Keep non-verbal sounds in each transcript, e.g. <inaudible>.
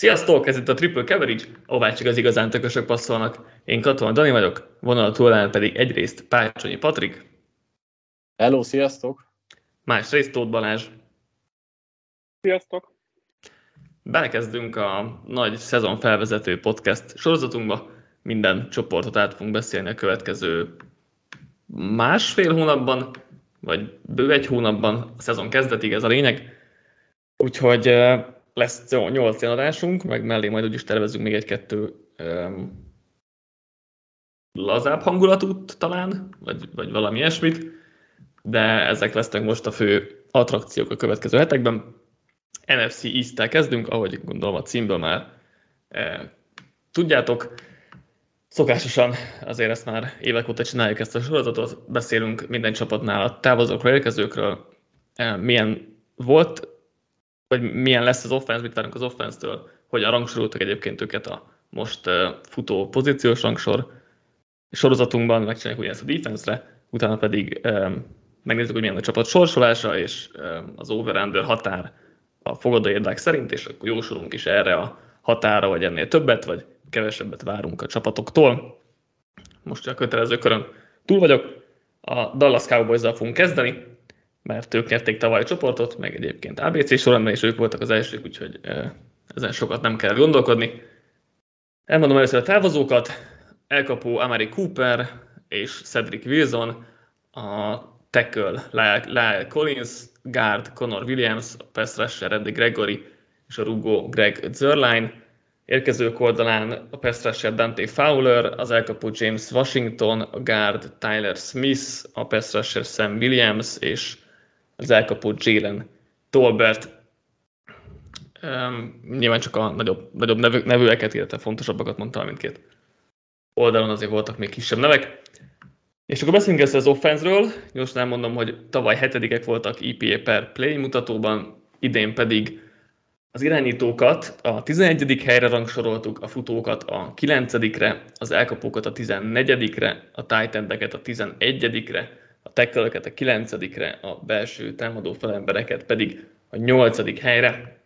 Sziasztok, ez itt a Triple Coverage, ahová csak az igazán tökösök passzolnak. Én Katona Dani vagyok, vonal túlán pedig egyrészt Pácsonyi Patrik. Hello, sziasztok! Másrészt Tóth Balázs. Sziasztok! Belekezdünk a nagy szezon felvezető podcast sorozatunkba. Minden csoportot át fogunk beszélni a következő másfél hónapban, vagy bő egy hónapban, a szezon kezdetig ez a lényeg. Úgyhogy lesz 8 ilyen adásunk, meg mellé majd úgyis tervezünk még egy-kettő um, lazább hangulatút talán, vagy, vagy valami ilyesmit, de ezek lesznek most a fő attrakciók a következő hetekben. NFC East-tel kezdünk, ahogy gondolom a címből már e, tudjátok. Szokásosan azért ezt már évek óta csináljuk ezt a sorozatot, beszélünk minden csapatnál a távozókról, érkezőkről, e, milyen volt hogy milyen lesz az offense, mit várunk az offense-től, hogy rangsoroltak egyébként őket a most futó pozíciós rangsor sorozatunkban, megcsináljuk ugyanezt a defense-re, utána pedig megnézzük, hogy milyen a csapat sorsolása, és az over-under határ a fogadóérdák szerint, és akkor jósolunk is erre a határa, vagy ennél többet, vagy kevesebbet várunk a csapatoktól. Most a kötelező körön túl vagyok, a Dallas cowboys fogunk kezdeni, mert ők nyerték tavaly a csoportot, meg egyébként ABC során, és ők voltak az elsők, úgyhogy ezen sokat nem kell gondolkodni. Elmondom először a távozókat. Elkapó Amari Cooper és Cedric Wilson, a tackle Lyle Collins, guard Connor Williams, a pass rusher Eddie Gregory és a rugó Greg Zerline. Érkezők oldalán a pass rusher Dante Fowler, az elkapó James Washington, a guard Tyler Smith, a pass rusher Sam Williams és az elkapó Jalen Tolbert. Um, nyilván csak a nagyobb, nagyobb nevű, nevűeket, illetve fontosabbakat mondtam mindkét oldalon, azért voltak még kisebb nevek. És akkor beszéljünk ezt az offense-ről. Gyorsan elmondom, hogy tavaly hetedikek voltak EPA per play mutatóban, idén pedig az irányítókat a 11. helyre rangsoroltuk, a futókat a 9-re, az elkapókat a 14-re, a tight a 11-re, a tackle a 9 a belső támadó felembereket pedig a 8. helyre.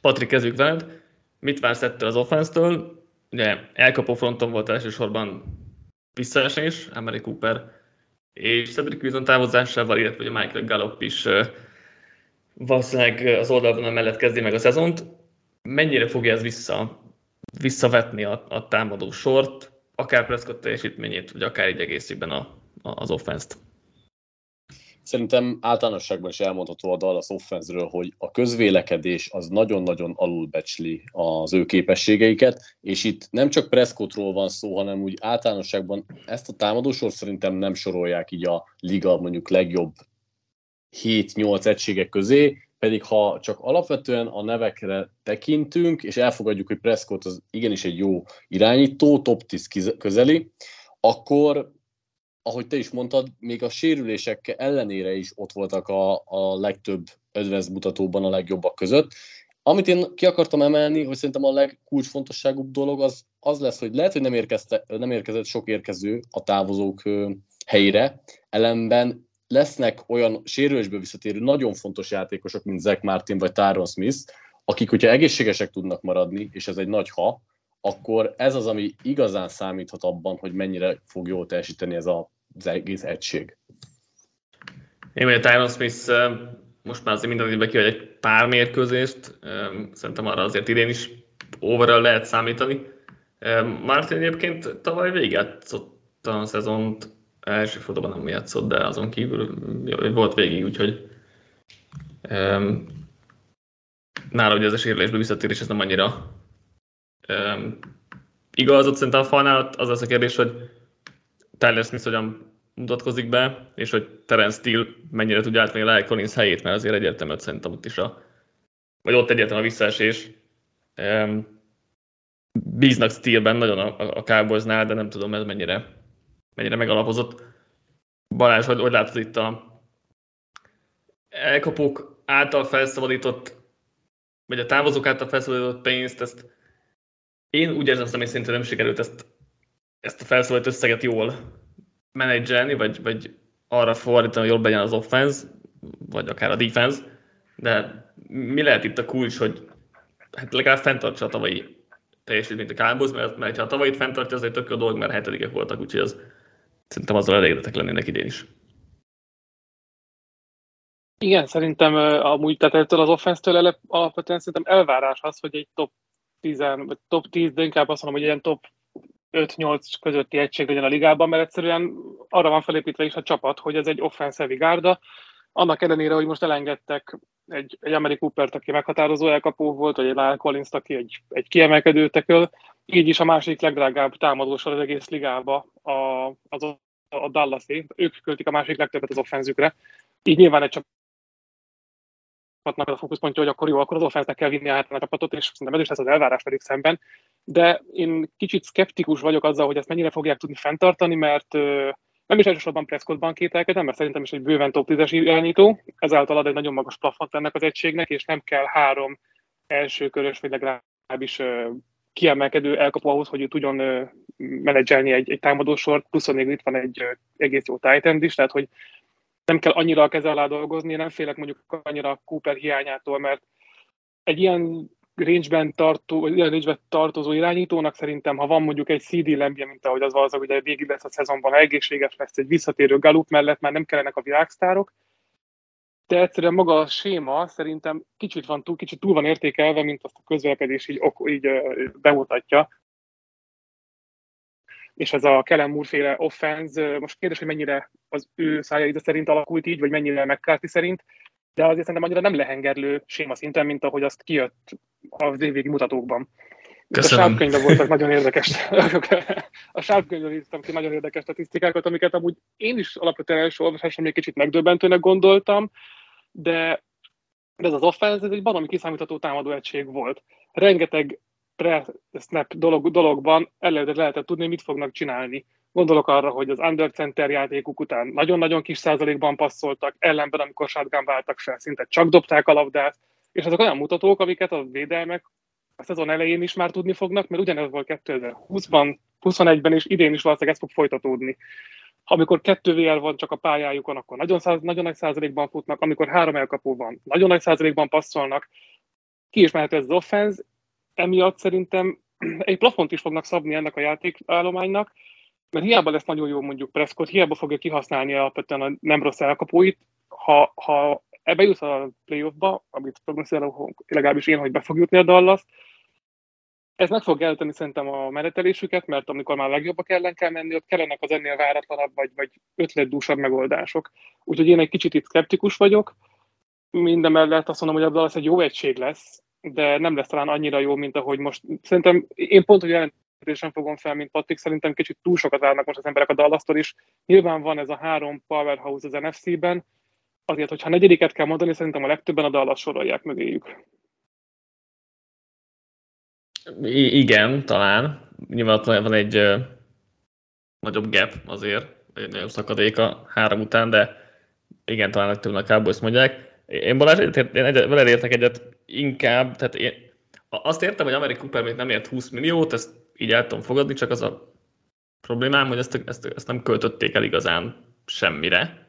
Patrik, kezdjük veled. Mit vársz ettől az offense-től? Ugye elkapó fronton volt elsősorban visszaesés, Emery Cooper és Cedric Wilson távozásával, illetve a Michael Gallup is valószínűleg az oldalban mellett kezdi meg a szezont. Mennyire fogja ez vissza, visszavetni a, a támadó sort, akár Prescott teljesítményét, vagy akár így egészében a, az offense-t. Szerintem általánosságban is elmondható a Dallas offense hogy a közvélekedés az nagyon-nagyon alulbecsli az ő képességeiket, és itt nem csak Prescottról van szó, hanem úgy általánosságban ezt a támadósor szerintem nem sorolják így a liga mondjuk legjobb 7-8 egységek közé, pedig ha csak alapvetően a nevekre tekintünk, és elfogadjuk, hogy Prescott az igenis egy jó irányító, top 10 közeli, akkor ahogy te is mondtad, még a sérülések ellenére is ott voltak a, a legtöbb advanced mutatóban a legjobbak között. Amit én ki akartam emelni, hogy szerintem a legkulcsfontosságúbb dolog az, az lesz, hogy lehet, hogy nem, érkezte, nem érkezett sok érkező a távozók helyére, ellenben lesznek olyan sérülésből visszatérő nagyon fontos játékosok, mint Zach Martin vagy Tyron Smith, akik, hogyha egészségesek tudnak maradni, és ez egy nagy ha, akkor ez az, ami igazán számíthat abban, hogy mennyire fog jól teljesíteni ez a, az egész egység. Én vagy a Tyron Smith most már azért minden ki, hogy egy pár mérkőzést, szerintem arra azért idén is overall lehet számítani. Martin egyébként tavaly végigjátszott a szezont, első fordulóban nem játszott, de azon kívül volt végig, úgyhogy um, nála ugye ez a sérülésbe visszatérés, ez nem annyira um, szerintem a falnál az lesz a kérdés, hogy Tyler Smith hogyan mutatkozik be, és hogy Terence Steele mennyire tudja átvenni Lyle Collins helyét, mert azért egyértelmű, hogy szerintem ott is a, vagy ott egyértelmű a visszaesés. Um, bíznak Steelben nagyon a, a Cowboysnál, de nem tudom ez mennyire, mennyire megalapozott. Balázs, hogy, hogy látod itt a elkapók által felszabadított, vagy a távozók által felszabadított pénzt, ezt én úgy érzem, hogy szinte nem sikerült ezt, ezt a felszabadított összeget jól menedzselni, vagy, vagy arra fordítani, hogy jobb legyen az offense, vagy akár a defense, de mi lehet itt a kulcs, hogy hát legalább fenntartsa a tavalyi teljesítményt a Cowboys, mert, mert ha a tavalyit fenntartja, az egy tök jó dolog, mert hetedikek voltak, úgyhogy az, szerintem azzal elégedettek lennének idén is. Igen, szerintem amúgy, tehát ettől az offense-től alapvetően szerintem elvárás az, hogy egy top 10, vagy top 10, de inkább azt mondom, hogy ilyen top 5-8 közötti egység legyen a ligában, mert egyszerűen arra van felépítve is a csapat, hogy ez egy offensive gárda. Annak ellenére, hogy most elengedtek egy, egy Amerik Coopert, aki meghatározó elkapó volt, vagy egy Lyle collins aki egy, egy kiemelkedő teköl, így is a másik legdrágább támadósor az egész ligába a, az a dallas -é. Ők költik a másik legtöbbet az offenzükre. Így nyilván egy csapatnak a fókuszpontja, hogy akkor jó, akkor az offensznek kell vinni a csapatot, és szerintem ez is lesz az elvárás pedig szemben. De én kicsit skeptikus vagyok azzal, hogy ezt mennyire fogják tudni fenntartani, mert nem is elsősorban Prescottban kételkedem, mert szerintem is egy bőven top 10-es irányító, ezáltal ad egy nagyon magas plafont ennek az egységnek, és nem kell három elsőkörös, vagy legalábbis kiemelkedő elkapó ahhoz, hogy ő tudjon menedzselni egy, egy támadósort, plusz még itt van egy egész jó titan is, tehát hogy nem kell annyira a keze alá dolgozni, nem félek mondjuk annyira a Cooper hiányától, mert egy ilyen range-ben, tartó, ilyen range tartozó irányítónak szerintem, ha van mondjuk egy CD lembje, mint ahogy az valószínűleg, hogy végig lesz a szezonban, ha egészséges lesz egy visszatérő Galup mellett, már nem kellenek a világsztárok, de egyszerűen maga a séma szerintem kicsit van túl, kicsit túl van értékelve, mint azt a közlekedés így, így bemutatja. És ez a Kellen Moore féle offense, most kérdés, hogy mennyire az ő szája szerint alakult így, vagy mennyire McCarthy szerint, de azért szerintem annyira nem lehengerlő séma szinten, mint ahogy azt kijött az évvégi mutatókban. Köszönöm. A sárkönyvben voltak nagyon érdekes, a sárkönyvben írtam ki nagyon érdekes statisztikákat, amiket amúgy én is alapvetően első olvasáson még kicsit megdöbbentőnek gondoltam, de, de ez az offense, ez egy valami kiszámítható támadó egység volt. Rengeteg pre-snap dolog, dologban el lehetett, tudni, mit fognak csinálni. Gondolok arra, hogy az under center játékuk után nagyon-nagyon kis százalékban passzoltak, ellenben, amikor shotgun váltak fel, szinte csak dobták a labdát, és ezek olyan mutatók, amiket a védelmek a szezon elején is már tudni fognak, mert ugyanez volt 2020-ban, 21-ben és idén is valószínűleg ez fog folytatódni. Amikor kettő VL van csak a pályájukon, akkor nagyon, száz, nagyon nagy százalékban futnak, amikor három elkapó van, nagyon nagy százalékban passzolnak, ki is mehet ez az offense, emiatt szerintem <clears throat> egy plafont is fognak szabni ennek a játékállománynak, mert hiába lesz nagyon jó mondjuk Prescott, hiába fogja kihasználni alapvetően a nem rossz elkapóit, ha, ha ebbe jut a playoffba, amit prognosztizálok, legalábbis én, hogy be fog jutni a Dallas, ez meg fog elteni szerintem a menetelésüket, mert amikor már legjobbak ellen kell menni, ott kellenek az ennél váratlanabb vagy, vagy ötletdúsabb megoldások. Úgyhogy én egy kicsit itt skeptikus vagyok. Minden mellett azt mondom, hogy a Dallas egy jó egység lesz, de nem lesz talán annyira jó, mint ahogy most. Szerintem én pont, hogy jelentésen fogom fel, mint Patrik, szerintem kicsit túl sokat várnak most az emberek a dallas is. Nyilván van ez a három powerhouse az NFC-ben, azért, hogyha negyediket kell mondani, szerintem a legtöbben a Dallas sorolják mögéjük. I- igen, talán. Nyilván van egy uh, nagyobb gap azért, egy nagyobb szakadék a három után, de igen, talán legtöbben a Cowboys mondják. Én Balázs, én egy, vele értek egyet inkább, tehát én azt értem, hogy Amerik Cooper még nem ért 20 milliót, ezt így el tudom fogadni, csak az a problémám, hogy ezt, ezt, ezt nem költötték el igazán semmire.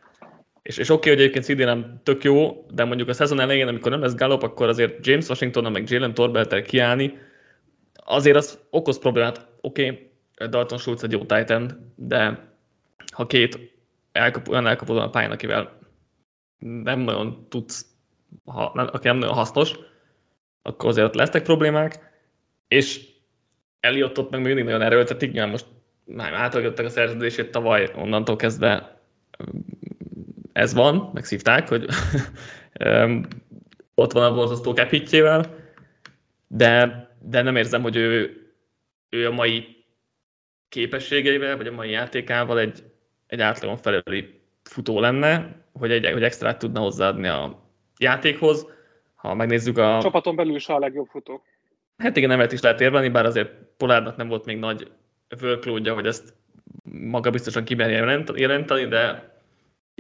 És, és oké, okay, hogy egyébként CD nem tök jó, de mondjuk a szezon elején, amikor nem lesz Gallup, akkor azért James Washington, meg Jalen Torbeltel kiállni, azért az okoz problémát. Oké, okay, Dalton Schultz egy jó titan, de ha két elkapó, olyan elkapó a pályán, akivel nem nagyon tudsz, ha, nem, aki nem nagyon hasznos, akkor azért lesznek problémák, és Eliottot meg mindig nagyon erőltetik, nyilván most már átadottak a szerződését tavaly, onnantól kezdve ez van, megszívták, hogy <laughs> ott van a borzasztó capitjével, de, de nem érzem, hogy ő, ő a mai képességeivel, vagy a mai játékával egy, egy átlagon felüli futó lenne, hogy, egy, hogy extrát tudna hozzáadni a játékhoz. Ha megnézzük a... a csapaton belül is a legjobb futó. Hát igen, nevet is lehet érvelni, bár azért Polárnak nem volt még nagy workloadja, hogy ezt maga biztosan kimerje jelenteni, de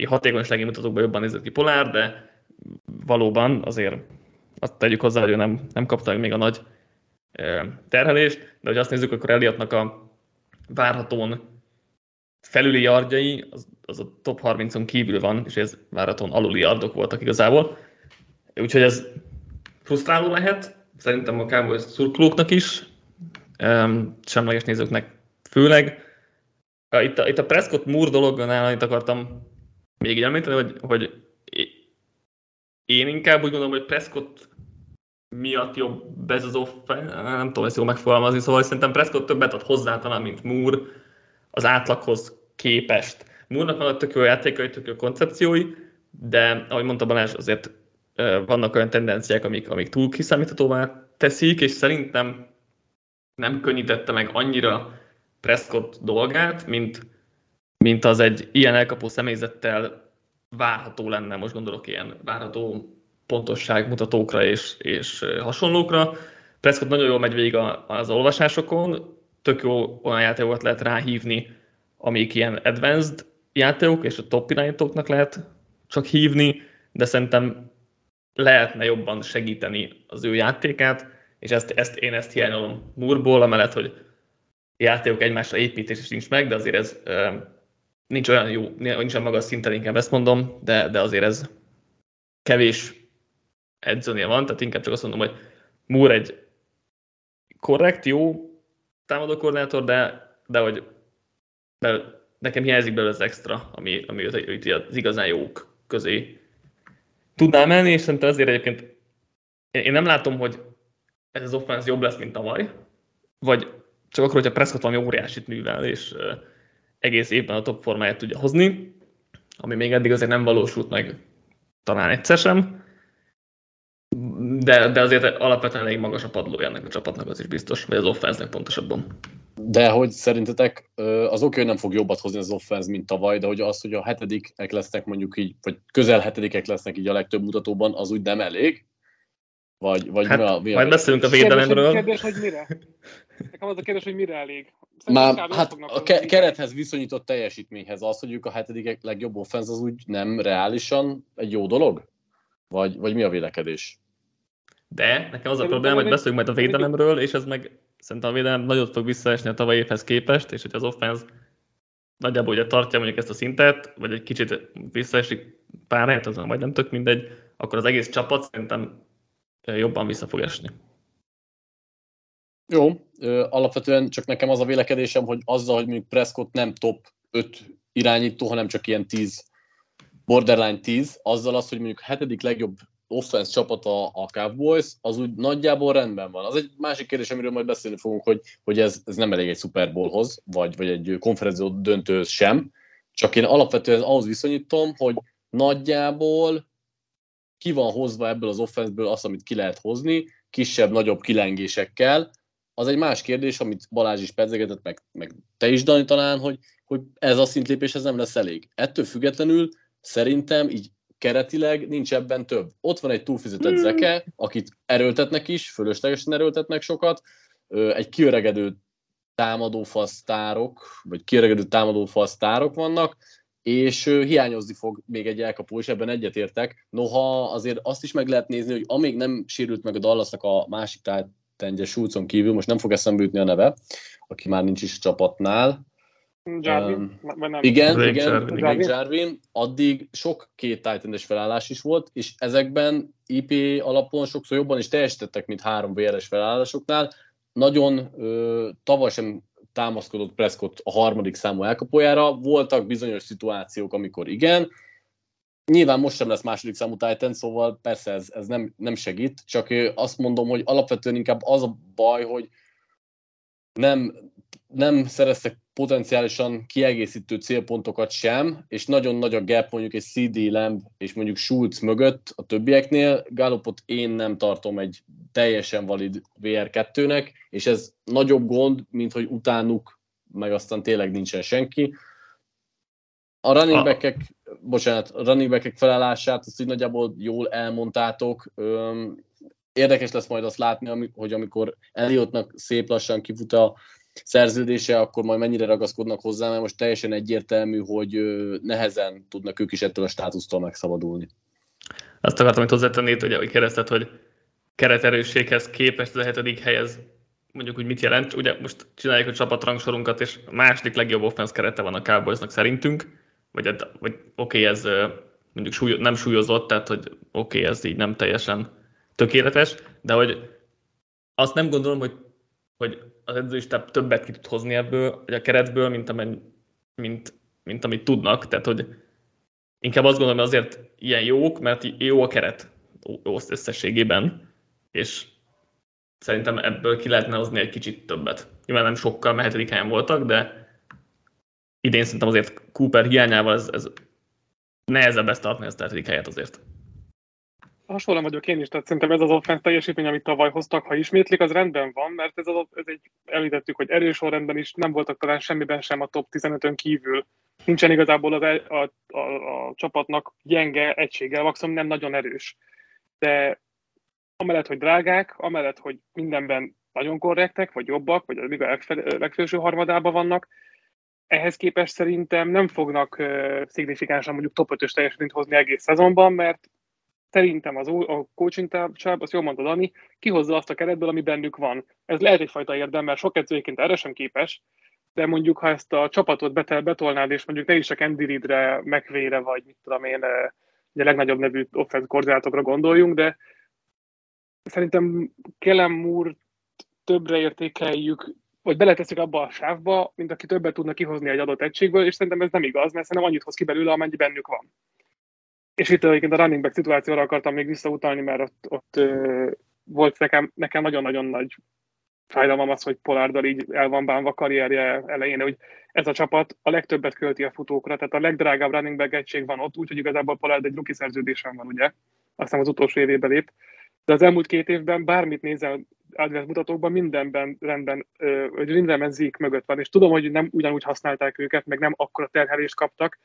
hatékonysági mutatókban jobban nézett ki Polár, de valóban azért azt tegyük hozzá, hogy ő nem, nem kapta még a nagy terhelést, de hogy azt nézzük, akkor Elliotnak a várhatón felüli yardjai, az, az a top 30-on kívül van, és ez várhatóan aluli yardok voltak igazából. Úgyhogy ez frusztráló lehet, szerintem a Cowboys szurkolóknak is, semleges nézőknek főleg. Itt a, itt a Prescott Moore dolognál annyit akartam még említeni, hogy, hogy én inkább úgy gondolom, hogy Prescott miatt jobb ez az offense, nem tudom ezt jól megfogalmazni, szóval szerintem Prescott többet ad hozzá talán, mint Moore az átlaghoz képest. Moore-nak van a tök jó játékai, tök jó koncepciói, de ahogy mondta Balázs, azért vannak olyan tendenciák, amik, amik túl kiszámíthatóvá teszik, és szerintem nem könnyítette meg annyira Prescott dolgát, mint, mint az egy ilyen elkapó személyzettel várható lenne, most gondolok ilyen várható pontosságmutatókra és, és hasonlókra. Prescott nagyon jól megy végig az olvasásokon, tök jó olyan játékokat lehet ráhívni, amik ilyen advanced játékok, és a top irányítóknak lehet csak hívni, de szerintem lehetne jobban segíteni az ő játékát, és ezt, ezt én ezt hiányolom Murból, amellett, hogy játékok egymásra építés nincs meg, de azért ez nincs olyan jó, nincs olyan magas szinten, inkább ezt mondom, de, de azért ez kevés edzőnél van, tehát inkább csak azt mondom, hogy Moore egy korrekt, jó támadó koordinátor, de, de hogy de nekem hiányzik belőle az extra, ami, ami az igazán jók közé. Tudná menni, és szerintem azért egyébként én nem látom, hogy ez az offense jobb lesz, mint tavaly, vagy csak akkor, hogyha Prescott valami óriásit művel, és egész évben a top formáját tudja hozni, ami még eddig azért nem valósult meg talán egyszer sem, de, de azért alapvetően elég magas a padlója ennek a csapatnak, az is biztos, vagy az offense pontosabban. De hogy szerintetek az oké, hogy nem fog jobbat hozni az offense, mint tavaly, de hogy az, hogy a hetedikek lesznek mondjuk így, vagy közel hetedikek lesznek így a legtöbb mutatóban, az úgy nem elég? Vagy, vagy hát, mi a, mi a majd beszélünk a védelemről. Kérdés, hogy mire? Nekem az a kérdés, hogy mire elég. Már, hát a ke- kerethez viszonyított teljesítményhez az, hogy ők a hetedikek legjobb offense, az úgy nem reálisan egy jó dolog? Vagy, vagy mi a vélekedés? De nekem az a probléma, hogy beszélünk majd a védelemről, és ez meg szerintem a védelem nagyot fog visszaesni a tavalyi évhez képest, és hogy az offense nagyjából ugye tartja mondjuk ezt a szintet, vagy egy kicsit visszaesik pár helyet, azon vagy nem tök mindegy, akkor az egész csapat szerintem jobban vissza fog esni. Jó, alapvetően csak nekem az a vélekedésem, hogy azzal, hogy mondjuk Prescott nem top 5 irányító, hanem csak ilyen 10, borderline 10, azzal az, hogy mondjuk hetedik legjobb offense csapata a Cowboys, az úgy nagyjából rendben van. Az egy másik kérdés, amiről majd beszélni fogunk, hogy, hogy ez, ez nem elég egy Super Bowlhoz, vagy, vagy egy konferenció döntőhöz sem, csak én alapvetően ahhoz viszonyítom, hogy nagyjából ki van hozva ebből az offenseből azt, amit ki lehet hozni, kisebb-nagyobb kilengésekkel. Az egy más kérdés, amit Balázs is pedzegetett, meg, meg te is, Dani, talán, hogy, hogy ez a szintlépés ez nem lesz elég. Ettől függetlenül szerintem így keretileg nincs ebben több. Ott van egy túlfizetett hmm. zeke, akit erőltetnek is, fölöslegesen erőltetnek sokat, egy kiöregedő támadófasztárok, vagy kiöregedő támadófasztárok vannak, és hiányozni fog még egy elkapó, és ebben egyetértek. Noha azért azt is meg lehet nézni, hogy amíg nem sérült meg a Dallasnak a másik tájtengye Schulzon kívül, most nem fog eszembe jutni a neve, aki már nincs is a csapatnál, Jarvin? Um, igen, Blake igen, Jarvin. Blake Jarvin. Addig sok két titan felállás is volt, és ezekben IP alapon sokszor jobban is teljesítettek, mint három VRS felállásoknál. Nagyon ö, tavaly sem támaszkodott Prescott a harmadik számú elkapójára. Voltak bizonyos szituációk, amikor igen. Nyilván most sem lesz második számú Titan, szóval persze ez, ez nem, nem segít, csak azt mondom, hogy alapvetően inkább az a baj, hogy nem, nem szereztek potenciálisan kiegészítő célpontokat sem, és nagyon nagy a gap mondjuk egy CD Lamb és mondjuk Schultz mögött a többieknél. Gallopot én nem tartom egy teljesen valid VR2-nek, és ez nagyobb gond, mint hogy utánuk meg aztán tényleg nincsen senki. A running back bocsánat, a running back felállását azt így nagyjából jól elmondtátok. Érdekes lesz majd azt látni, hogy amikor Eliottnak szép lassan kifut a szerződése, akkor majd mennyire ragaszkodnak hozzá, mert most teljesen egyértelmű, hogy nehezen tudnak ők is ettől a státusztól megszabadulni. Azt akartam itt hozzátenni, hogy ahogy keresztet, hogy kereterősséghez képest az a hetedik helyez mondjuk úgy mit jelent. Ugye most csináljuk a csapatrangsorunkat, és a második legjobb offense kerete van a Cowboysnak szerintünk, vagy, vagy oké, okay, ez mondjuk súly, nem súlyozott, tehát hogy oké, okay, ez így nem teljesen tökéletes, de hogy azt nem gondolom, hogy, hogy az edzőistáb többet ki tud hozni ebből, vagy a keretből, mint, amennyi, mint, mint amit tudnak. Tehát, hogy inkább azt gondolom, hogy azért ilyen jók, mert jó a keret összességében, és szerintem ebből ki lehetne hozni egy kicsit többet. Nyilván nem sokkal, mert hetedik helyen voltak, de idén szerintem azért Cooper hiányával ez, ez nehezebb ezt tartani, ezt a hetedik helyet azért. Hasonlóan vagyok én is, tehát szerintem ez az offense teljesítmény, amit tavaly hoztak, ha ismétlik, az rendben van, mert ez, az, ez egy, említettük, hogy erős sorrendben is nem voltak talán semmiben sem a top 15-ön kívül. Nincsen igazából az, a, a, a, a csapatnak gyenge egysége, maximum nem nagyon erős. De amellett, hogy drágák, amellett, hogy mindenben nagyon korrektek, vagy jobbak, vagy a liga legfelső harmadában vannak, ehhez képest szerintem nem fognak uh, szignifikánsan mondjuk top 5-ös teljesítményt hozni egész szezonban, mert szerintem az a coaching tábcsáb, azt jól mondta Dani, kihozza azt a keretből, ami bennük van. Ez lehet egyfajta érdem, mert sok edzőként erre sem képes, de mondjuk, ha ezt a csapatot betolnád, és mondjuk ne is csak Andy Reidre, McVay-re, vagy mit tudom én, ugye a legnagyobb nevű offense koordinátokra gondoljunk, de szerintem Kellen Moore többre értékeljük, vagy beleteszik abba a sávba, mint aki többet tudna kihozni egy adott egységből, és szerintem ez nem igaz, mert szerintem annyit hoz ki belőle, amennyi bennük van. És itt egyébként a running back szituációra akartam még visszautalni, mert ott, ott ö, volt nekem, nekem nagyon-nagyon nagy fájdalmam az, hogy Polárdal így el van bánva karrierje elején, hogy ez a csapat a legtöbbet költi a futókra, tehát a legdrágább running back egység van ott, úgyhogy igazából Polárd egy rookie szerződésen van, ugye? Aztán az utolsó évében lép. De az elmúlt két évben bármit nézel advanced mutatókban, mindenben rendben, vagy mindenben zik mögött van, és tudom, hogy nem ugyanúgy használták őket, meg nem akkora terhelést kaptak,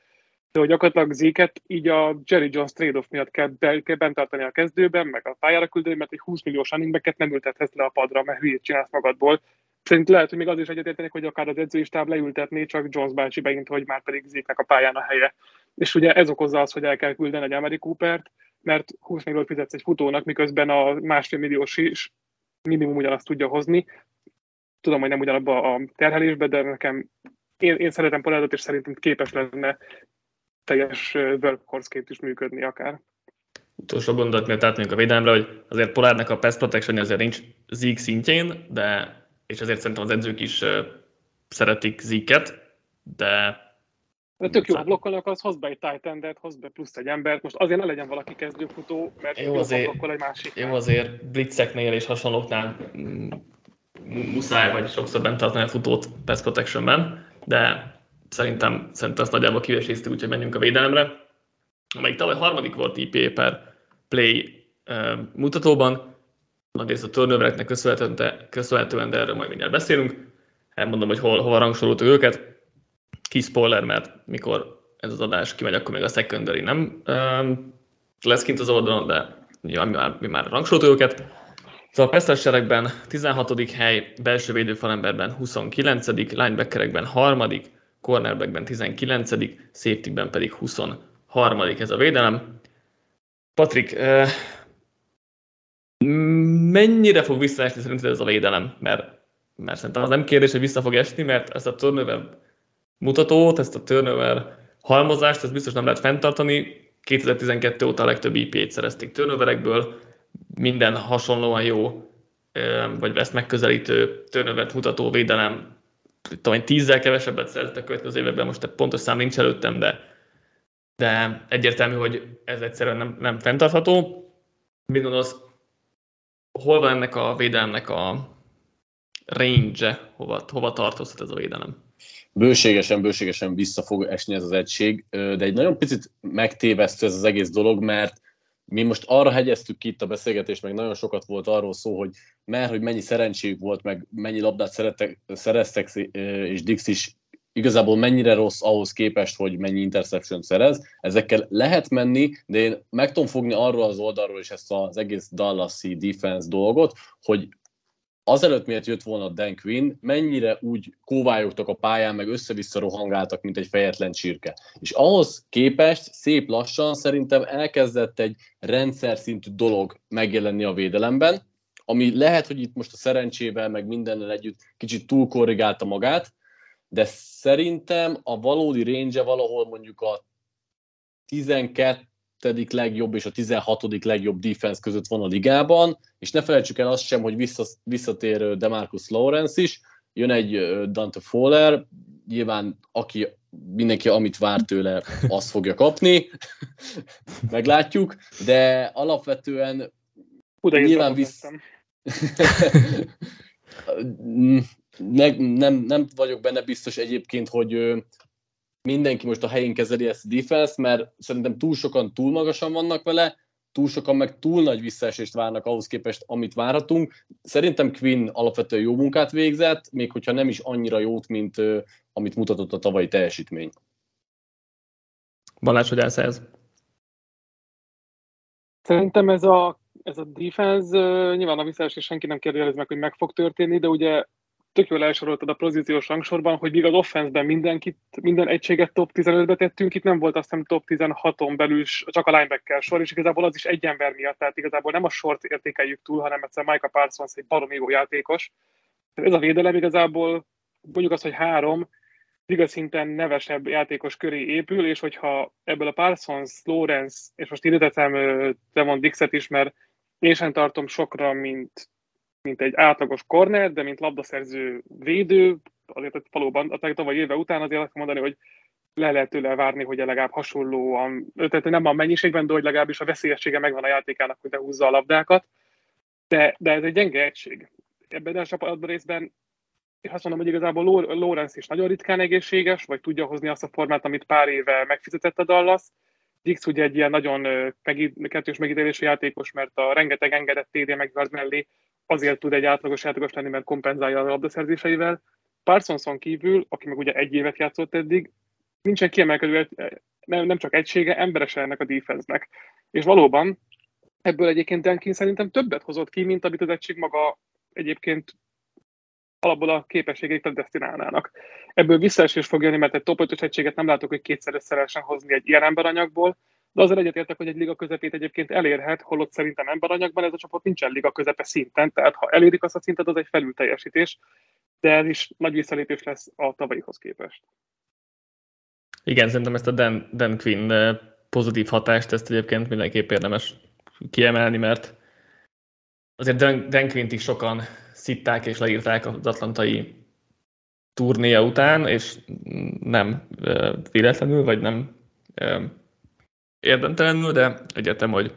de hogy gyakorlatilag Zéket így a Jerry Jones trade-off miatt kell, be, kell bent tartani a kezdőben, meg a pályára küldeni, mert egy 20 milliós running nem ültethetsz le a padra, mert hülyét csinálsz magadból. Szerint lehet, hogy még az is egyetértenek, hogy akár az edzőistáb leültetné, csak Jones bácsi megint, hogy már pedig Zéknek a pályán a helye. És ugye ez okozza azt, hogy el kell küldeni egy Ameri Coopert, mert 20 milliót fizetsz egy futónak, miközben a másfél milliós is minimum ugyanazt tudja hozni. Tudom, hogy nem ugyanabba a terhelésbe, de nekem én, én szeretem Poládot, és szerintem képes lenne teljes workhorse-ként is működni akár. Utolsó gondolat, miatt átmegyünk a védelemre, hogy azért Polárnak a pass protection azért nincs Zeke szintjén, de és ezért szerintem az edzők is szeretik Zeke-et, de de tök jó, ha blokkolnak, az hoz be egy tight endet, hoz be plusz egy embert. Most azért ne legyen valaki kezdőfutó, mert jó azért, egy másik. Jó azért blitzeknél és hasonlóknál mm, muszáj vagy sokszor bent tartani a futót pass protectionben, de szerintem, szerintem azt nagyjából kiveséztük, úgyhogy menjünk a védelemre, amelyik tavaly harmadik volt IP per play mutatóban, nagyrészt a turnovereknek köszönhetően, köszönhetően, de erről majd mindjárt beszélünk. Elmondom, hogy hol, hova rangsoroltuk őket. Kis spoiler, mert mikor ez az adás kimegy, akkor még a secondary nem um, lesz kint az oldalon, de ja, mi már, mi már rangsoroltuk őket. Szóval a Pesztes 16. hely, belső védőfalemberben 29. linebackerekben 3 cornerbackben 19 safetyben pedig 23 ez a védelem. Patrik, mennyire fog visszaesni szerinted ez a védelem? Mert, mert szerintem az nem kérdés, hogy vissza fog esni, mert ezt a turnover mutatót, ezt a turnover halmozást, ezt biztos nem lehet fenntartani. 2012 óta a legtöbb IP-t szerezték turnoverekből, minden hasonlóan jó, vagy ezt megközelítő turnover mutató védelem tudom, tízzel kevesebbet szerzett a következő években, most pontos szám nincs előttem, de, de egyértelmű, hogy ez egyszerűen nem, nem fenntartható. Mit gondolsz, hol van ennek a védelemnek a range-e, hova, hova tartozhat ez a védelem? Bőségesen, bőségesen vissza fog esni ez az egység, de egy nagyon picit megtévesztő ez az egész dolog, mert mi most arra hegyeztük ki itt a beszélgetést, meg nagyon sokat volt arról szó, hogy mert hogy mennyi szerencséjük volt, meg mennyi labdát szerettek, szereztek, és Dix is igazából mennyire rossz ahhoz képest, hogy mennyi interception szerez. Ezekkel lehet menni, de én meg tudom fogni arról az oldalról is ezt az egész Dallas-i defense dolgot, hogy azelőtt miért jött volna Dan Quinn, mennyire úgy kóvályogtak a pályán, meg össze-vissza rohangáltak, mint egy fejetlen csirke. És ahhoz képest szép lassan szerintem elkezdett egy rendszer szintű dolog megjelenni a védelemben, ami lehet, hogy itt most a szerencsével, meg mindennel együtt kicsit túlkorrigálta magát, de szerintem a valódi range valahol mondjuk a 12 legjobb és a 16. legjobb defense között van a ligában, és ne felejtsük el azt sem, hogy visszatér Demarcus Lawrence is, jön egy Dante Fowler, nyilván aki mindenki, amit vár tőle, azt fogja kapni, <laughs> meglátjuk, de alapvetően Uda nyilván visz... <laughs> ne, nem, nem vagyok benne biztos egyébként, hogy mindenki most a helyén kezeli ezt a defense, mert szerintem túl sokan túl magasan vannak vele, túl sokan meg túl nagy visszaesést várnak ahhoz képest, amit várhatunk. Szerintem Quinn alapvetően jó munkát végzett, még hogyha nem is annyira jót, mint uh, amit mutatott a tavalyi teljesítmény. Balázs, hogy állsz ez? Szerintem ez a, ez a defense, uh, nyilván a visszaesés senki nem kérdezi meg, hogy meg fog történni, de ugye tök jól elsoroltad a pozíciós rangsorban, hogy míg az offenszben mindenkit, minden egységet top 15-be tettünk, itt nem volt azt hiszem top 16-on belül csak a linebacker sor, és igazából az is egy ember miatt, tehát igazából nem a sort értékeljük túl, hanem egyszer Micah Parsons egy baromi jó játékos. Ez a védelem igazából mondjuk azt, hogy három, liga szinten nevesebb játékos köré épül, és hogyha ebből a Parsons, Lawrence, és most ide tettem Devon Dixet is, mert én sem tartom sokra, mint mint egy átlagos corner, de mint labdaszerző védő, azért valóban a tavaly éve után azért azt mondani, hogy le lehet tőle várni, hogy legalább hasonlóan, tehát nem a mennyiségben, de hogy legalábbis a veszélyessége megvan a játékának, hogy behúzza a labdákat. De, de ez egy gyenge egység. Ebben a csapatban részben és azt mondom, hogy igazából Lawrence is nagyon ritkán egészséges, vagy tudja hozni azt a formát, amit pár éve megfizetett a Dallas. Dix ugye egy ilyen nagyon kettős megítélésű játékos, mert a rengeteg engedett TD meg mellé azért tud egy átlagos játékos lenni, mert kompenzálja a labdaszerzéseivel. Parsonson kívül, aki meg ugye egy évet játszott eddig, nincsen kiemelkedő, nem, csak egysége, emberese ennek a defense-nek. És valóban ebből egyébként Denkin szerintem többet hozott ki, mint amit az egység maga egyébként alapból a képességeit predestinálnának. Ebből visszaesés fog jönni, mert egy top 5 egységet nem látok, hogy kétszer össze hozni egy ilyen emberanyagból, de azért egyetértek, hogy egy liga közepét egyébként elérhet, holott szerintem emberanyagban ez a csapat nincsen liga közepe szinten, tehát ha elérik azt a szintet, az egy felülteljesítés, de ez is nagy visszalépés lesz a tavalyihoz képest. Igen, szerintem ezt a Dan, Dan Quinn eh, pozitív hatást, ezt egyébként mindenképp érdemes kiemelni, mert azért Dan, Dan Quinn-t is sokan szitták és leírták az atlantai turnéja után, és nem eh, véletlenül, vagy nem eh, érdemtelenül, de egyetem, hogy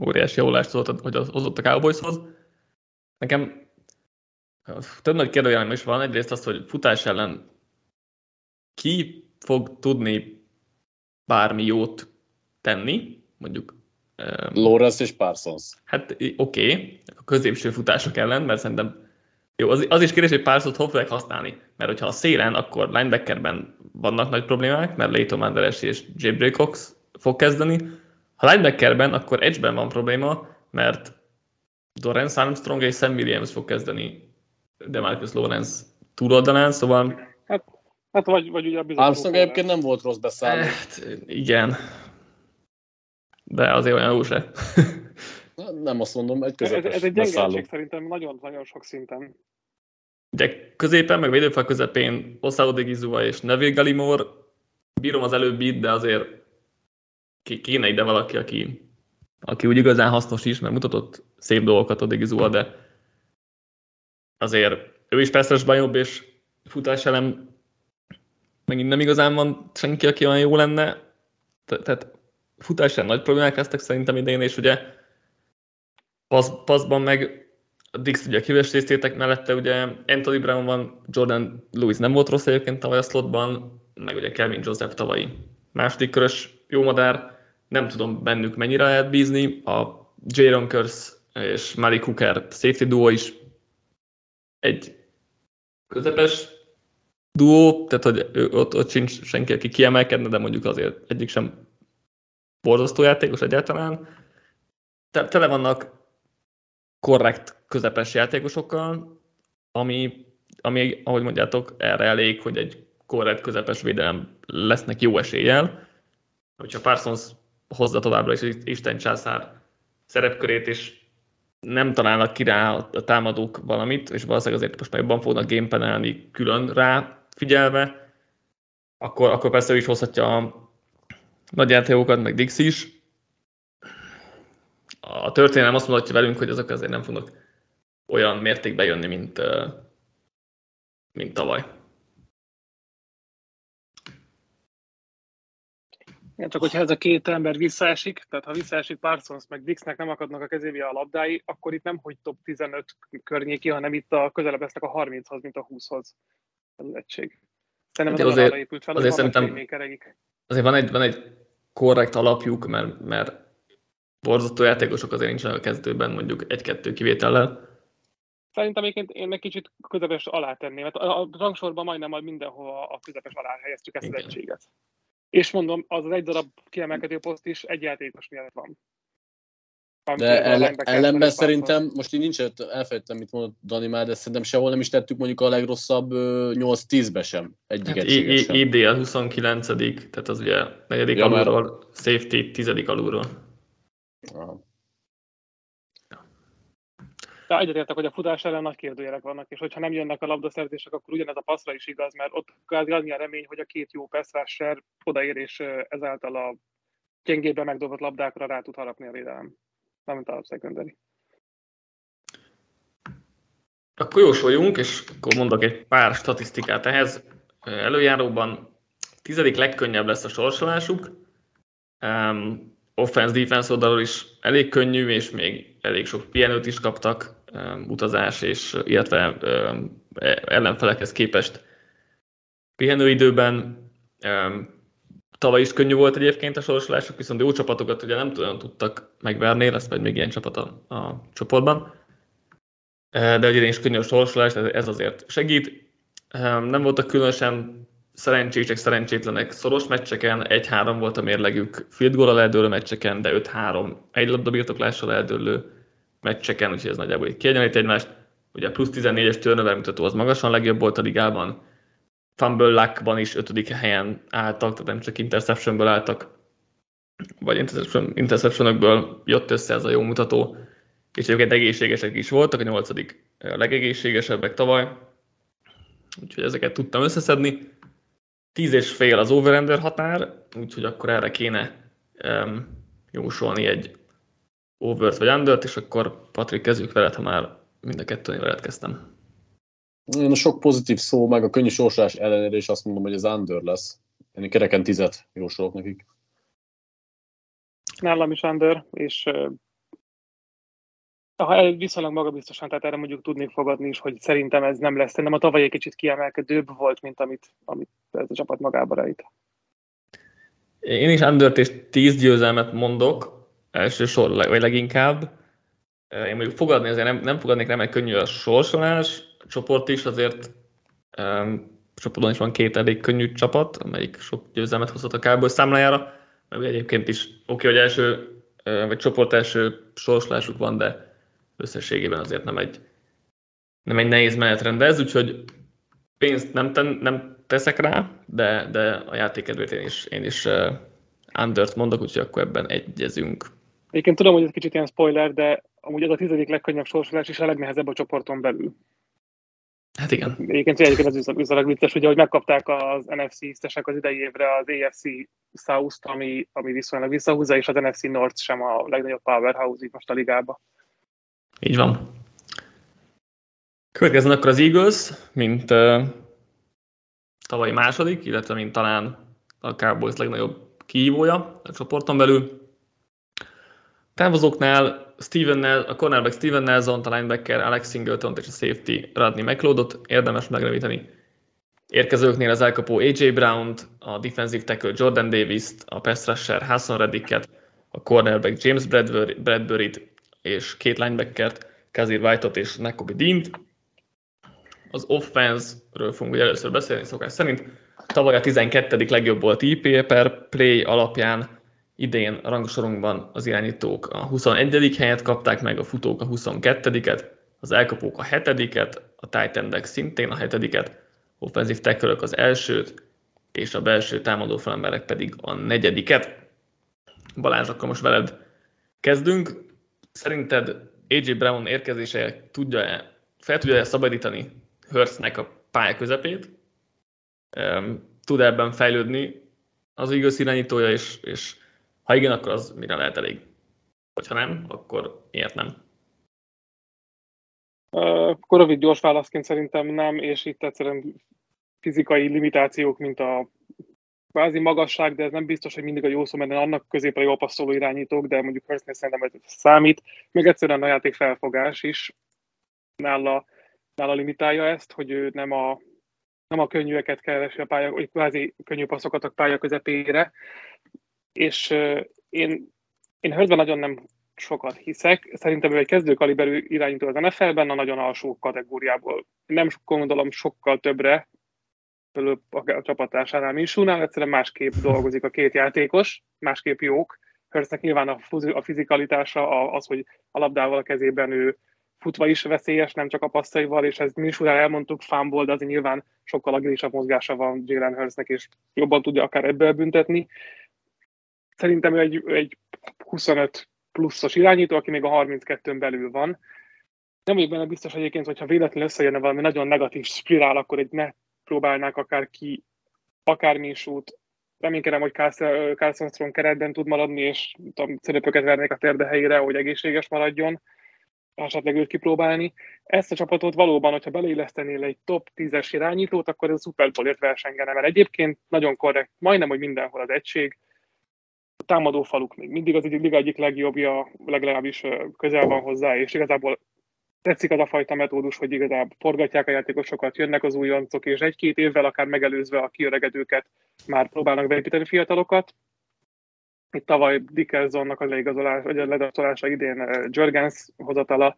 óriási javulást hozott, hogy az hozott a Cowboyshoz. Nekem több nagy kérdőjelem is van. Egyrészt az, hogy futás ellen ki fog tudni bármi jót tenni, mondjuk Lawrence és Parsons. Hát oké, okay, a középső futások ellen, mert szerintem jó, az, az is kérdés, hogy Parsons hol fogják használni. Mert hogyha a szélen, akkor linebackerben vannak nagy problémák, mert Leighton Manderes és J. Cox fog kezdeni. Ha linebackerben, akkor edge-ben van probléma, mert Dorrance Armstrong és Sam Williams fog kezdeni de Marcus Lawrence túloldalán, szóval... Hát, hát vagy, vagy ugye a Armstrong egyébként nem volt rossz beszálló. Hát, igen. De azért olyan jó se. <laughs> nem azt mondom, egy közepes ez, ez egy gyenge szerintem nagyon-nagyon sok szinten. Ugye középen, meg védőfal közepén Osaodigizua Digizua és Neville Gallimore, bírom az előbbit, de azért kéne ide valaki, aki, aki úgy igazán hasznos is, mert mutatott szép dolgokat a Digizua, de azért ő is persze jobb, és futás elem megint nem igazán van senki, aki olyan jó lenne. Tehát futás nagy problémák lesznek szerintem idén, és ugye pasz, passzban meg a Dix ugye kiveséztétek mellette, ugye Anthony Brown van, Jordan Lewis nem volt rossz egyébként tavaly a slotban, meg ugye Kevin Joseph tavalyi második körös jó madár, nem tudom bennük mennyire lehet bízni. A Jaron Curse és Malik Hooker safety duo is egy közepes duó, tehát hogy ott, ott sincs senki, aki kiemelkedne, de mondjuk azért egyik sem borzasztó játékos egyáltalán. Tele vannak korrekt közepes játékosokkal, ami, ami, ahogy mondjátok, erre elég, hogy egy korrekt közepes védelem lesznek jó eséllyel. Hogyha Parsons hozza továbbra is Isten császár szerepkörét, és nem találnak ki rá a támadók valamit, és valószínűleg azért most már jobban fognak gamepanelni külön rá figyelve, akkor, akkor persze ő is hozhatja a nagy játékokat, meg Dix is. A történelem azt mutatja velünk, hogy azok azért nem fognak olyan mértékben jönni, mint, mint tavaly. Igen, csak hogyha ez a két ember visszaesik, tehát ha visszaesik Parsons meg Dixnek nem akadnak a kezébe a labdái, akkor itt nem hogy top 15 környéki, hanem itt a közelebb lesznek a 30-hoz, mint a 20-hoz az egység. Szerintem hát azért, épült fel, azért szerintem azért van egy, van egy korrekt alapjuk, mert, mert borzasztó játékosok azért nincsenek a kezdőben, mondjuk egy-kettő kivétellel. Szerintem egyébként én egy kicsit közepes alá tenném, mert a rangsorban majdnem majd mindenhol a közepes alá helyeztük ezt Igen. az egységet. És mondom, az az egy darab kiemelkedő poszt is egy játékos miatt van. De ellen, ellenben szerintem, most így nincs, elfelejtettem, mit mondott Dani már, de szerintem sehol nem is tettük mondjuk a legrosszabb 8-10-be sem. Egyik hát egységes IDL 29 tehát az ugye negyedik ja, alulról, mert... safety tizedik alulról. Aha. De egyetértek, hogy a futás ellen nagy kérdőjelek vannak, és hogyha nem jönnek a labdaszerzések, akkor ugyanez a passzra is igaz, mert ott kvázi annyi a remény, hogy a két jó passzrásser odaér, és ezáltal a gyengébben megdobott labdákra rá tud harapni a védelem. Nem, mint a secondary. Akkor jósoljunk, és akkor mondok egy pár statisztikát ehhez. Előjáróban tizedik legkönnyebb lesz a sorsolásuk. Um, offense-defense oldalról is elég könnyű, és még elég sok pihenőt is kaptak utazás, és illetve um, ellenfelekhez képest pihenőidőben. Um, tavaly is könnyű volt egyébként a sorsolások, viszont jó csapatokat ugye nem tudom tudtak megverni, lesz majd még ilyen csapat a, a csoportban. De ugye is könnyű a sorsolás, ez azért segít. Nem voltak különösen szerencsések, szerencsétlenek szoros meccseken, 1-3 volt a mérlegük field goal eldőlő meccseken, de 5-3 egy labda birtoklással eldőlő meccseken, úgyhogy ez nagyjából így kiegyenlít egymást. Ugye a plusz 14-es turnover mutató az magasan legjobb volt a ligában, fumble luckban is ötödik helyen álltak, tehát nem csak interceptionből álltak, vagy interception, interceptionokből jött össze ez a jó mutató, és egyébként egészségesek is voltak, a nyolcadik a legegészségesebbek tavaly, úgyhogy ezeket tudtam összeszedni. Tíz és fél az overender határ, úgyhogy akkor erre kéne um, jósolni egy overt vagy undert, és akkor Patrik kezdjük veled, ha már mind a kettőnél veled kezdtem. Én a sok pozitív szó, meg a könnyű sorsás ellenére is azt mondom, hogy ez under lesz. Én kereken tizet jósolok nekik. Nálam is under, és ha viszonylag magabiztosan, tehát erre mondjuk tudnék fogadni is, hogy szerintem ez nem lesz. Szerintem a tavaly egy kicsit kiemelkedőbb volt, mint amit, amit ez a csapat magába rejt. Én is under és 10 győzelmet mondok, elsősor, vagy leginkább. Én mondjuk fogadni, azért nem, nem fogadnék rá, mert könnyű a sorsolás, a csoport is, azért um, csoporton is van két elég könnyű csapat, amelyik sok győzelmet hozott a Cowboys számlájára, meg egyébként is oké, okay, hogy első, vagy csoport első sorsolásuk van, de összességében azért nem egy, nem egy nehéz menetrend ez, úgyhogy pénzt nem, ten, nem teszek rá, de, de a játékedvét én is, én is uh, undert mondok, úgyhogy akkor ebben egyezünk. Egyébként tudom, hogy ez kicsit ilyen spoiler, de amúgy az a tizedik legkönnyebb sorsolás is a legnehezebb a csoporton belül. Hát igen. Egyébként, egyébként az viszonylag vicces, ugye, hogy megkapták az NFC isztesek az idei évre az AFC South-t, ami, ami viszonylag visszahúzza, és az NFC North sem a legnagyobb powerhouse itt most a ligában. Így van. Következzen akkor az Eagles, mint uh, tavalyi második, illetve mint talán a Cowboys legnagyobb kihívója a csoporton belül. Távozóknál Steven, a cornerback Steven Nelson, a linebacker Alex Singleton és a safety Rodney McLeodot érdemes megremíteni. Érkezőknél az elkapó AJ Brown-t, a defensive tackle Jordan Davis-t, a pass rusher Hassan Reddicket, a cornerback James Bradbury-t és két linebackert, Kazir White-ot és Nakobe Dean-t. Az offense-ről fogunk először beszélni szokás szerint. Tavaly a 12. legjobb volt IP per play alapján, idén a rangsorunkban az irányítók a 21. helyet kapták meg, a futók a 22-et, az elkapók a 7-et, a tight szintén a 7-et, offenzív tackle az elsőt, és a belső támadó felemberek pedig a negyediket. Balázs, akkor most veled kezdünk. Szerinted AJ Brown érkezése tudja-e, fel tudja-e szabadítani Hurstnek a pálya közepét? Tud ebben fejlődni az igaz irányítója, és, és ha igen, akkor az mire lehet elég? Vagy ha nem, akkor miért nem? Akkor rövid gyors válaszként szerintem nem, és itt egyszerűen fizikai limitációk, mint a kvázi magasság, de ez nem biztos, hogy mindig a jó szó, mert annak közép a jó passzoló irányítók, de mondjuk Hurstnél szerintem ez számít. Még egyszerűen a játék felfogás is nála, nála limitálja ezt, hogy ő nem a, nem a könnyűeket keresi a pálya, vagy kvázi könnyű passzokat a pálya közepére. És én, én Hurstben nagyon nem sokat hiszek. Szerintem ő egy kezdőkaliberű irányító az NFL-ben, a nagyon alsó kategóriából. Nem gondolom sokkal többre, a csapatásánál Minsúnál, egyszerűen másképp dolgozik a két játékos, másképp jók. Hörsznek nyilván a, a fizikalitása, az, hogy a labdával a kezében ő futva is veszélyes, nem csak a passzaival, és ez Minsúnál elmondtuk, fánból, de azért nyilván sokkal agilisabb mozgása van Jalen Hurstnek, és jobban tudja akár ebből büntetni. Szerintem ő egy, egy 25 pluszos irányító, aki még a 32-n belül van. Nem vagyok benne biztos egyébként, hogyha véletlenül összejönne valami nagyon negatív spirál, akkor egy ne próbálnák akár ki, akármi is út. Reménykedem, hogy Carson Strong keretben tud maradni, és tudom, szerepöket vernék a térde helyére, hogy egészséges maradjon, esetleg őt kipróbálni. Ezt a csapatot valóban, hogyha beleillesztenél egy top 10-es irányítót, akkor ez a Super Bowl-ért versengene, mert egyébként nagyon korrekt, majdnem, hogy mindenhol az egység, a támadó faluk még mindig az egyik, egyik legjobbja, legalábbis közel van hozzá, és igazából tetszik az a fajta metódus, hogy igazából forgatják a játékosokat, jönnek az újoncok, és egy-két évvel akár megelőzve a kiöregedőket már próbálnak beépíteni fiatalokat. Itt tavaly Dickersonnak az leigazolás, vagy a ledasztolása idén Jörgens hozatala.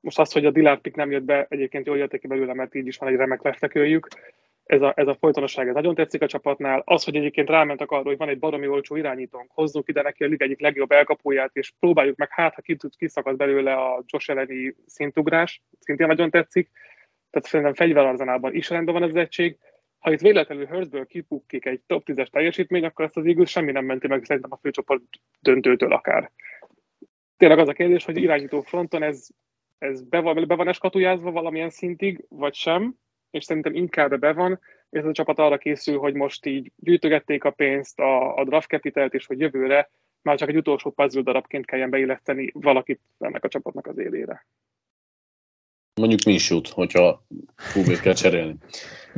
Most az, hogy a Dillard nem jött be, egyébként jól jöttek ki belőle, mert így is van egy remek lefekőjük ez a, ez a folytonosság ez nagyon tetszik a csapatnál. Az, hogy egyébként rámentek arra, hogy van egy baromi olcsó irányítónk, hozzuk ide neki a lig egyik legjobb elkapóját, és próbáljuk meg, hát ha kiszakad belőle a Josh elleni szintugrás, szintén nagyon tetszik. Tehát szerintem fegyverarzenálban is rendben van ez az egység. Ha itt véletlenül Hurstből kipukkik egy top 10-es teljesítmény, akkor ezt az Eagles semmi nem menti meg szerintem a főcsoport döntőtől akár. Tényleg az a kérdés, hogy irányító fronton ez, ez be van, be van eskatujázva valamilyen szintig, vagy sem, és szerintem inkább be van, és ez a csapat arra készül, hogy most így gyűjtögették a pénzt, a, a draft capitalt, és hogy jövőre már csak egy utolsó puzzle darabként kelljen beilleszteni valakit ennek a csapatnak az élére. Mondjuk mi is jut, hogyha qb kell cserélni.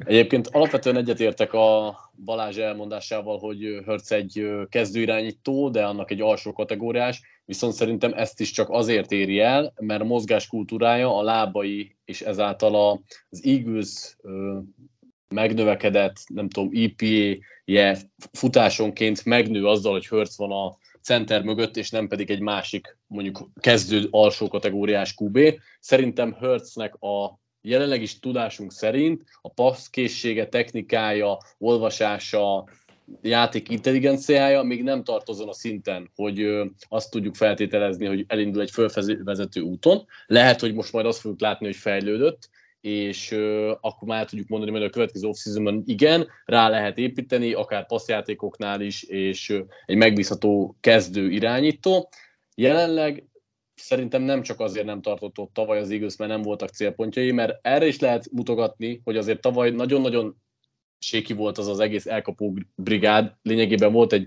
Egyébként alapvetően egyetértek a Balázs elmondásával, hogy Hörc egy kezdőirányító, de annak egy alsó kategóriás, viszont szerintem ezt is csak azért éri el, mert a mozgás kultúrája, a lábai és ezáltal az Eagles megnövekedett, nem tudom, EPA-je futásonként megnő azzal, hogy Hörc van a center mögött, és nem pedig egy másik, mondjuk kezdő alsó kategóriás QB. Szerintem Hörcnek a jelenleg is tudásunk szerint a passzkészsége, technikája, olvasása, játék intelligenciája még nem tartozon a szinten, hogy azt tudjuk feltételezni, hogy elindul egy fölvezető úton. Lehet, hogy most majd azt fogjuk látni, hogy fejlődött, és akkor már tudjuk mondani, hogy a következő off igen, rá lehet építeni, akár passzjátékoknál is, és egy megbízható kezdő irányító. Jelenleg szerintem nem csak azért nem tartott ott tavaly az Eagles, mert nem voltak célpontjai, mert erre is lehet mutogatni, hogy azért tavaly nagyon-nagyon séki volt az az egész elkapó brigád. Lényegében volt egy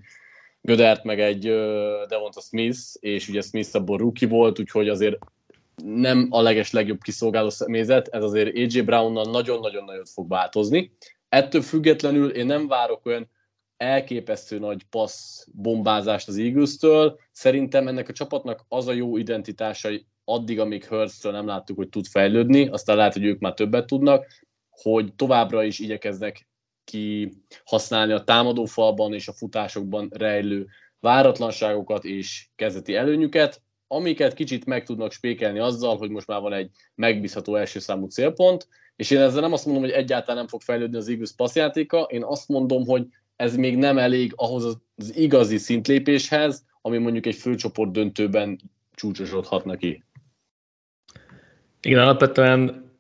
Gödert, meg egy Devonta Smith, és ugye Smith abból rookie volt, úgyhogy azért nem a leges legjobb kiszolgáló személyzet, ez azért AJ Brownnal nagyon-nagyon nagyot fog változni. Ettől függetlenül én nem várok olyan elképesztő nagy passz bombázást az Eagles-től. Szerintem ennek a csapatnak az a jó identitása, addig, amíg hurts nem láttuk, hogy tud fejlődni, aztán lehet, hogy ők már többet tudnak, hogy továbbra is igyekeznek ki használni a támadófalban és a futásokban rejlő váratlanságokat és kezdeti előnyüket, amiket kicsit meg tudnak spékelni azzal, hogy most már van egy megbízható első számú célpont, és én ezzel nem azt mondom, hogy egyáltalán nem fog fejlődni az Eagles passzjátéka, én azt mondom, hogy ez még nem elég ahhoz az igazi szintlépéshez, ami mondjuk egy főcsoport döntőben csúcsosodhatna ki. Igen, alapvetően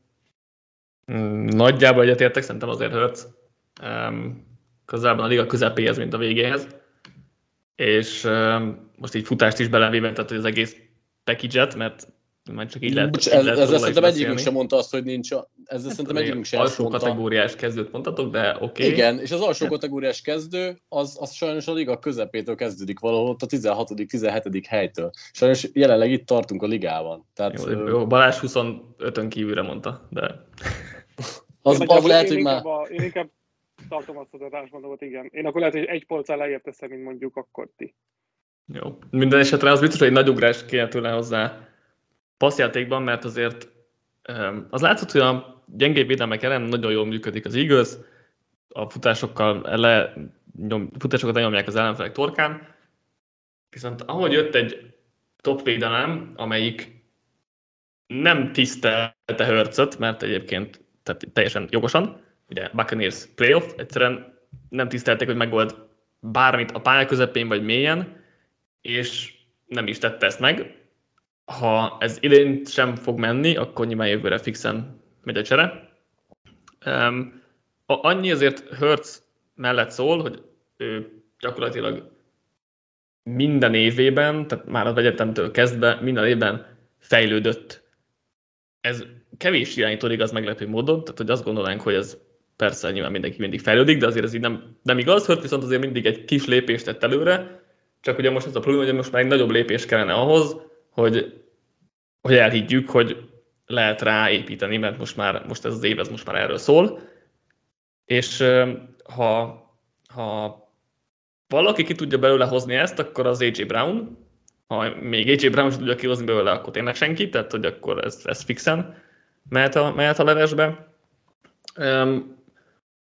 mm, nagyjából egyetértek, szerintem azért Hurts közelben a liga közepéhez, mint a végéhez. És most így futást is belevéve, tehát az egész package mert Már csak így lehet, Bocs, ez, lehet ezzel szerintem egyikünk sem mondta azt, hogy nincs. A, ezzel szerintem Tudom, egyikünk sem Alsó mondta. kategóriás kezdőt mondhatok, de oké. Okay. Igen, és az alsó kategóriás kezdő, az, az sajnos a liga közepétől kezdődik valahol ott a 16.-17. helytől. Sajnos jelenleg itt tartunk a ligában. Tehát Jó, ö, jó, Balázs 25-ön kívülre mondta, de az, az lehet, én hogy inkább már... A, én inkább tartom azt az adásmondót, igen. Én akkor lehet, hogy egy polccal lejjebb teszem, mint mondjuk akkor ti. Jó. Minden esetre az biztos, hogy egy nagy ugrás kéne tőle hozzá passzjátékban, mert azért az látszott, hogy a gyengébb védelmek ellen nagyon jól működik az Eagles, a futásokkal le, nyom, futásokat lenyomják az ellenfelek torkán, viszont ahogy jött egy top védelem, amelyik nem tisztelte Hörcöt, mert egyébként tehát teljesen jogosan, ugye Buccaneers playoff, egyszerűen nem tisztelték, hogy megold bármit a pálya közepén vagy mélyen, és nem is tette ezt meg. Ha ez idén sem fog menni, akkor nyilván jövőre fixen megy a csere. Um, annyi azért Hertz mellett szól, hogy ő gyakorlatilag minden évében, tehát már az egyetemtől kezdve minden évben fejlődött. Ez kevés irányító igaz meglepő módon, tehát hogy azt gondolnánk, hogy ez persze nyilván mindenki mindig fejlődik, de azért ez így nem, nem igaz, Hört viszont azért mindig egy kis lépést tett előre, csak ugye most az a probléma, hogy most már egy nagyobb lépés kellene ahhoz, hogy, hogy elhiggyük, hogy lehet rá építeni, mert most már most ez az év ez most már erről szól. És ha, ha valaki ki tudja belőle hozni ezt, akkor az AJ Brown. Ha még AJ Brown sem tudja kihozni belőle, akkor tényleg senki, tehát hogy akkor ez, ez fixen mehet a, mehet a levesbe. Um,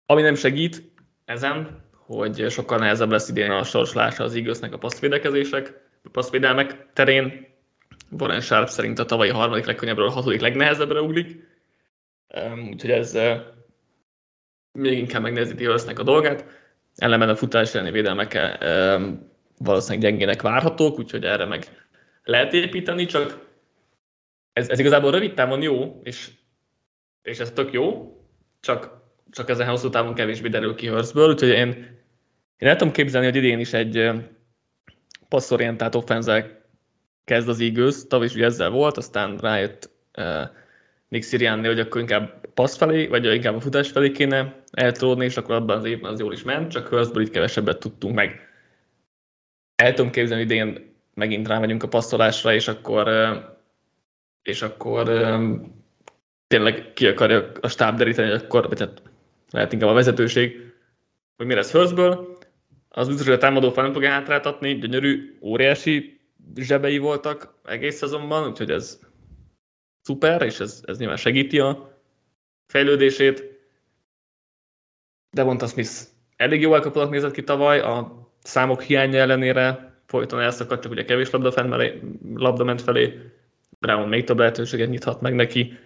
ami nem segít ezen, hogy sokkal nehezebb lesz idén a sorslása az Eaglesnek a passzvédekezések, a passzvédelmek terén. Warren Sharp szerint a tavalyi harmadik legkönnyebbről a hatodik legnehezebbre ugrik. Úgyhogy ez uh, még inkább megnehezíti Hurstnek a dolgát. Ellenben a futás elleni védelmekkel um, valószínűleg gyengének várhatók, úgyhogy erre meg lehet építeni, csak ez, ez igazából rövid távon jó, és, és ez tök jó, csak, csak ezen hosszú távon kevésbé derül ki Hurstből, úgyhogy én, én el tudom képzelni, hogy idén is egy passzorientált offenzel kezd az Eagles, tavaly is ezzel volt, aztán rájött uh, Nick Sirianni, hogy akkor inkább passz felé, vagy inkább a futás felé kéne eltródni, és akkor abban az évben az jól is ment, csak Hurstből itt kevesebbet tudtunk meg. El tudom képzelni, hogy idén megint rámegyünk a passzolásra, és akkor, uh, és akkor um, tényleg ki akarja a stáb deríteni, hogy akkor, vagy hát lehet inkább a vezetőség, hogy mi lesz Hurstből. Az biztos, hogy a támadó fel nem fogja hátráltatni, gyönyörű, óriási zsebei voltak egész szezonban, úgyhogy ez szuper, és ez, ez nyilván segíti a fejlődését. Devonta Smith elég jó elkapónak nézett ki tavaly, a számok hiánya ellenére folyton elszakadt, csak ugye kevés labda, felé, labda ment felé, Brown még több lehetőséget nyithat meg neki,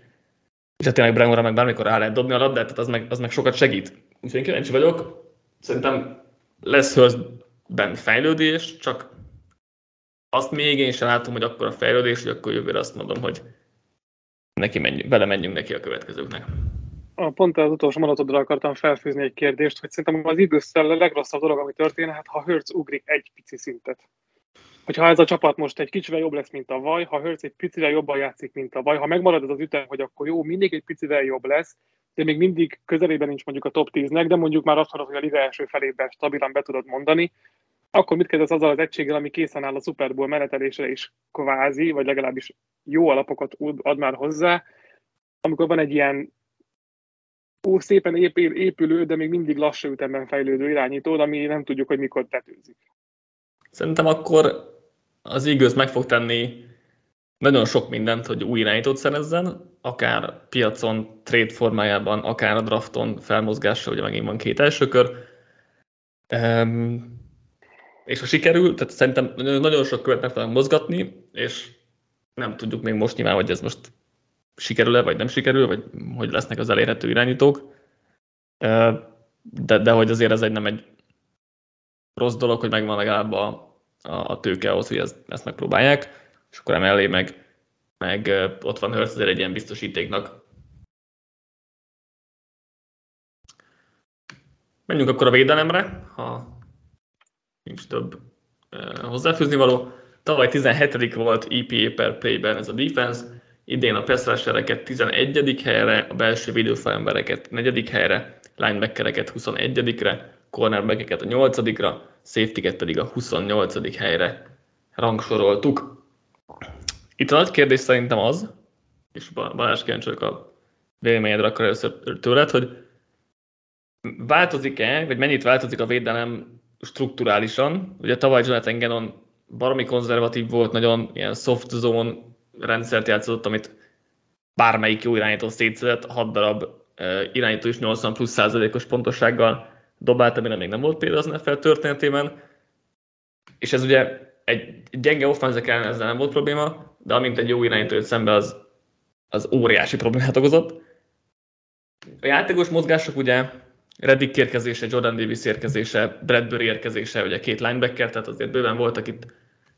és hát tényleg Brownra meg bármikor rá lehet dobni a labdát, tehát az meg, az meg sokat segít. Úgyhogy én kíváncsi vagyok, szerintem lesz Hurstben fejlődés, csak azt még én sem látom, hogy akkor a fejlődés, hogy akkor jövőre azt mondom, hogy neki menjünk, bele menjünk neki a következőknek. A pont az utolsó mondatodra akartam felfűzni egy kérdést, hogy szerintem az idősszel a legrosszabb dolog, ami történhet, ha Hurts ugrik egy pici szintet. Hogyha ez a csapat most egy kicsivel jobb lesz, mint a vaj, ha Hurts egy picivel jobban játszik, mint a vaj, ha megmarad ez az ütem, hogy akkor jó, mindig egy picivel jobb lesz, de még mindig közelében nincs mondjuk a top 10-nek, de mondjuk már azt hogy a liga első felében stabilan be tudod mondani, akkor mit kezdesz azzal az egységgel, ami készen áll a Super Bowl menetelésre is kvázi, vagy legalábbis jó alapokat ad már hozzá, amikor van egy ilyen ó, szépen épül, épülő, de még mindig lassú ütemben fejlődő irányító, ami nem tudjuk, hogy mikor tetőzik. Szerintem akkor az Eagles meg fog tenni nagyon sok mindent, hogy új irányítót szerezzen, akár piacon, trade formájában, akár a drafton felmozgással, ugye megint van két első kör. Um, és ha sikerül, tehát szerintem nagyon sok követ meg fognak mozgatni, és nem tudjuk még most nyilván, hogy ez most sikerül-e, vagy nem sikerül, vagy hogy lesznek az elérhető irányítók. De, de hogy azért ez egy nem egy rossz dolog, hogy megvan legalább a, a, tőke ahhoz, hogy ezt, ezt megpróbálják, és akkor emellé meg, meg ott van Hurst azért egy ilyen biztosítéknak. Menjünk akkor a védelemre, ha nincs több hozzáfűzni való. Tavaly 17. volt EPA per playben ez a defense, idén a pass 11. helyre, a belső védőfalembereket 4. helyre, linebackereket 21-re, cornerbackeket a 8-ra, safety pedig a 28. helyre rangsoroltuk. Itt a nagy kérdés szerintem az, és Balázs kíváncsi a véleményedre akkor először tőled, hogy változik-e, vagy mennyit változik a védelem strukturálisan? Ugye tavaly Jonathan Gannon baromi konzervatív volt, nagyon ilyen soft zone rendszert játszott, amit bármelyik jó irányító szétszedett, 6 darab irányító is 80 plusz százalékos pontossággal dobált, amire még nem volt példa az NFL történetében. És ez ugye egy gyenge offenzek ellen ezzel nem volt probléma, de amint egy jó irányító jött szembe, az, az óriási problémát okozott. A játékos mozgások ugye Reddick érkezése, Jordan Davis érkezése, Bradbury érkezése, ugye két linebacker, tehát azért bőven voltak itt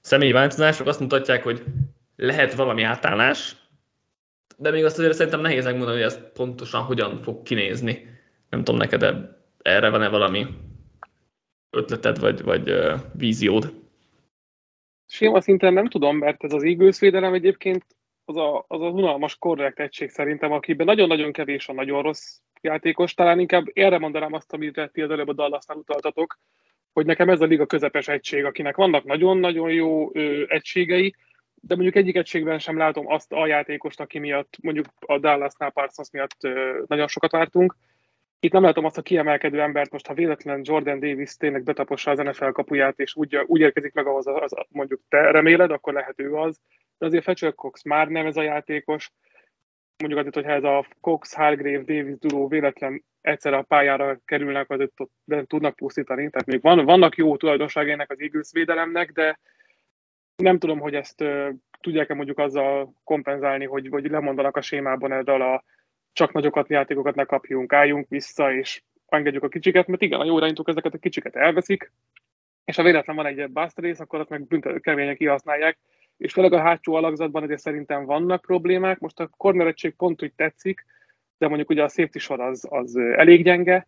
személyi változások, azt mutatják, hogy lehet valami átállás, de még azt azért szerintem nehéz megmondani, hogy ez pontosan hogyan fog kinézni. Nem tudom neked, erre van-e valami ötleted, vagy, vagy uh, víziód? Séma szinten nem tudom, mert ez az Eagles védelem egyébként az a, az a unalmas korrekt egység szerintem, akiben nagyon-nagyon kevés a nagyon rossz játékos. Talán inkább erre mondanám azt, amit ti az előbb a Dallasnál utaltatok, hogy nekem ez a liga közepes egység, akinek vannak nagyon-nagyon jó ö, egységei, de mondjuk egyik egységben sem látom azt a játékost, aki miatt mondjuk a Dallasnál Parsons miatt ö, nagyon sokat vártunk. Itt nem látom azt a kiemelkedő embert, most ha véletlen Jordan Davis tényleg betapossa az NFL kapuját, és úgy, úgy érkezik meg ahhoz, az, mondjuk te reméled, akkor lehet ő az. De azért Fetcher Cox már nem ez a játékos. Mondjuk azért, hogyha ez a Cox, Hargrave, Davis duó véletlen egyszer a pályára kerülnek, azért ott tudnak pusztítani. Tehát még van, vannak jó tulajdonságainak az Eagles védelemnek, de nem tudom, hogy ezt tudják-e mondjuk azzal kompenzálni, hogy, hogy lemondanak a sémában ezzel a csak nagyokat játékokat ne kapjunk, álljunk vissza, és engedjük a kicsiket, mert igen, a jó irányítók ezeket a kicsiket elveszik, és ha véletlen van egy bust rész, akkor azt meg büntető keményen kihasználják, és főleg a hátsó alakzatban azért szerintem vannak problémák. Most a corner egység pont úgy tetszik, de mondjuk ugye a safety sor az, az elég gyenge,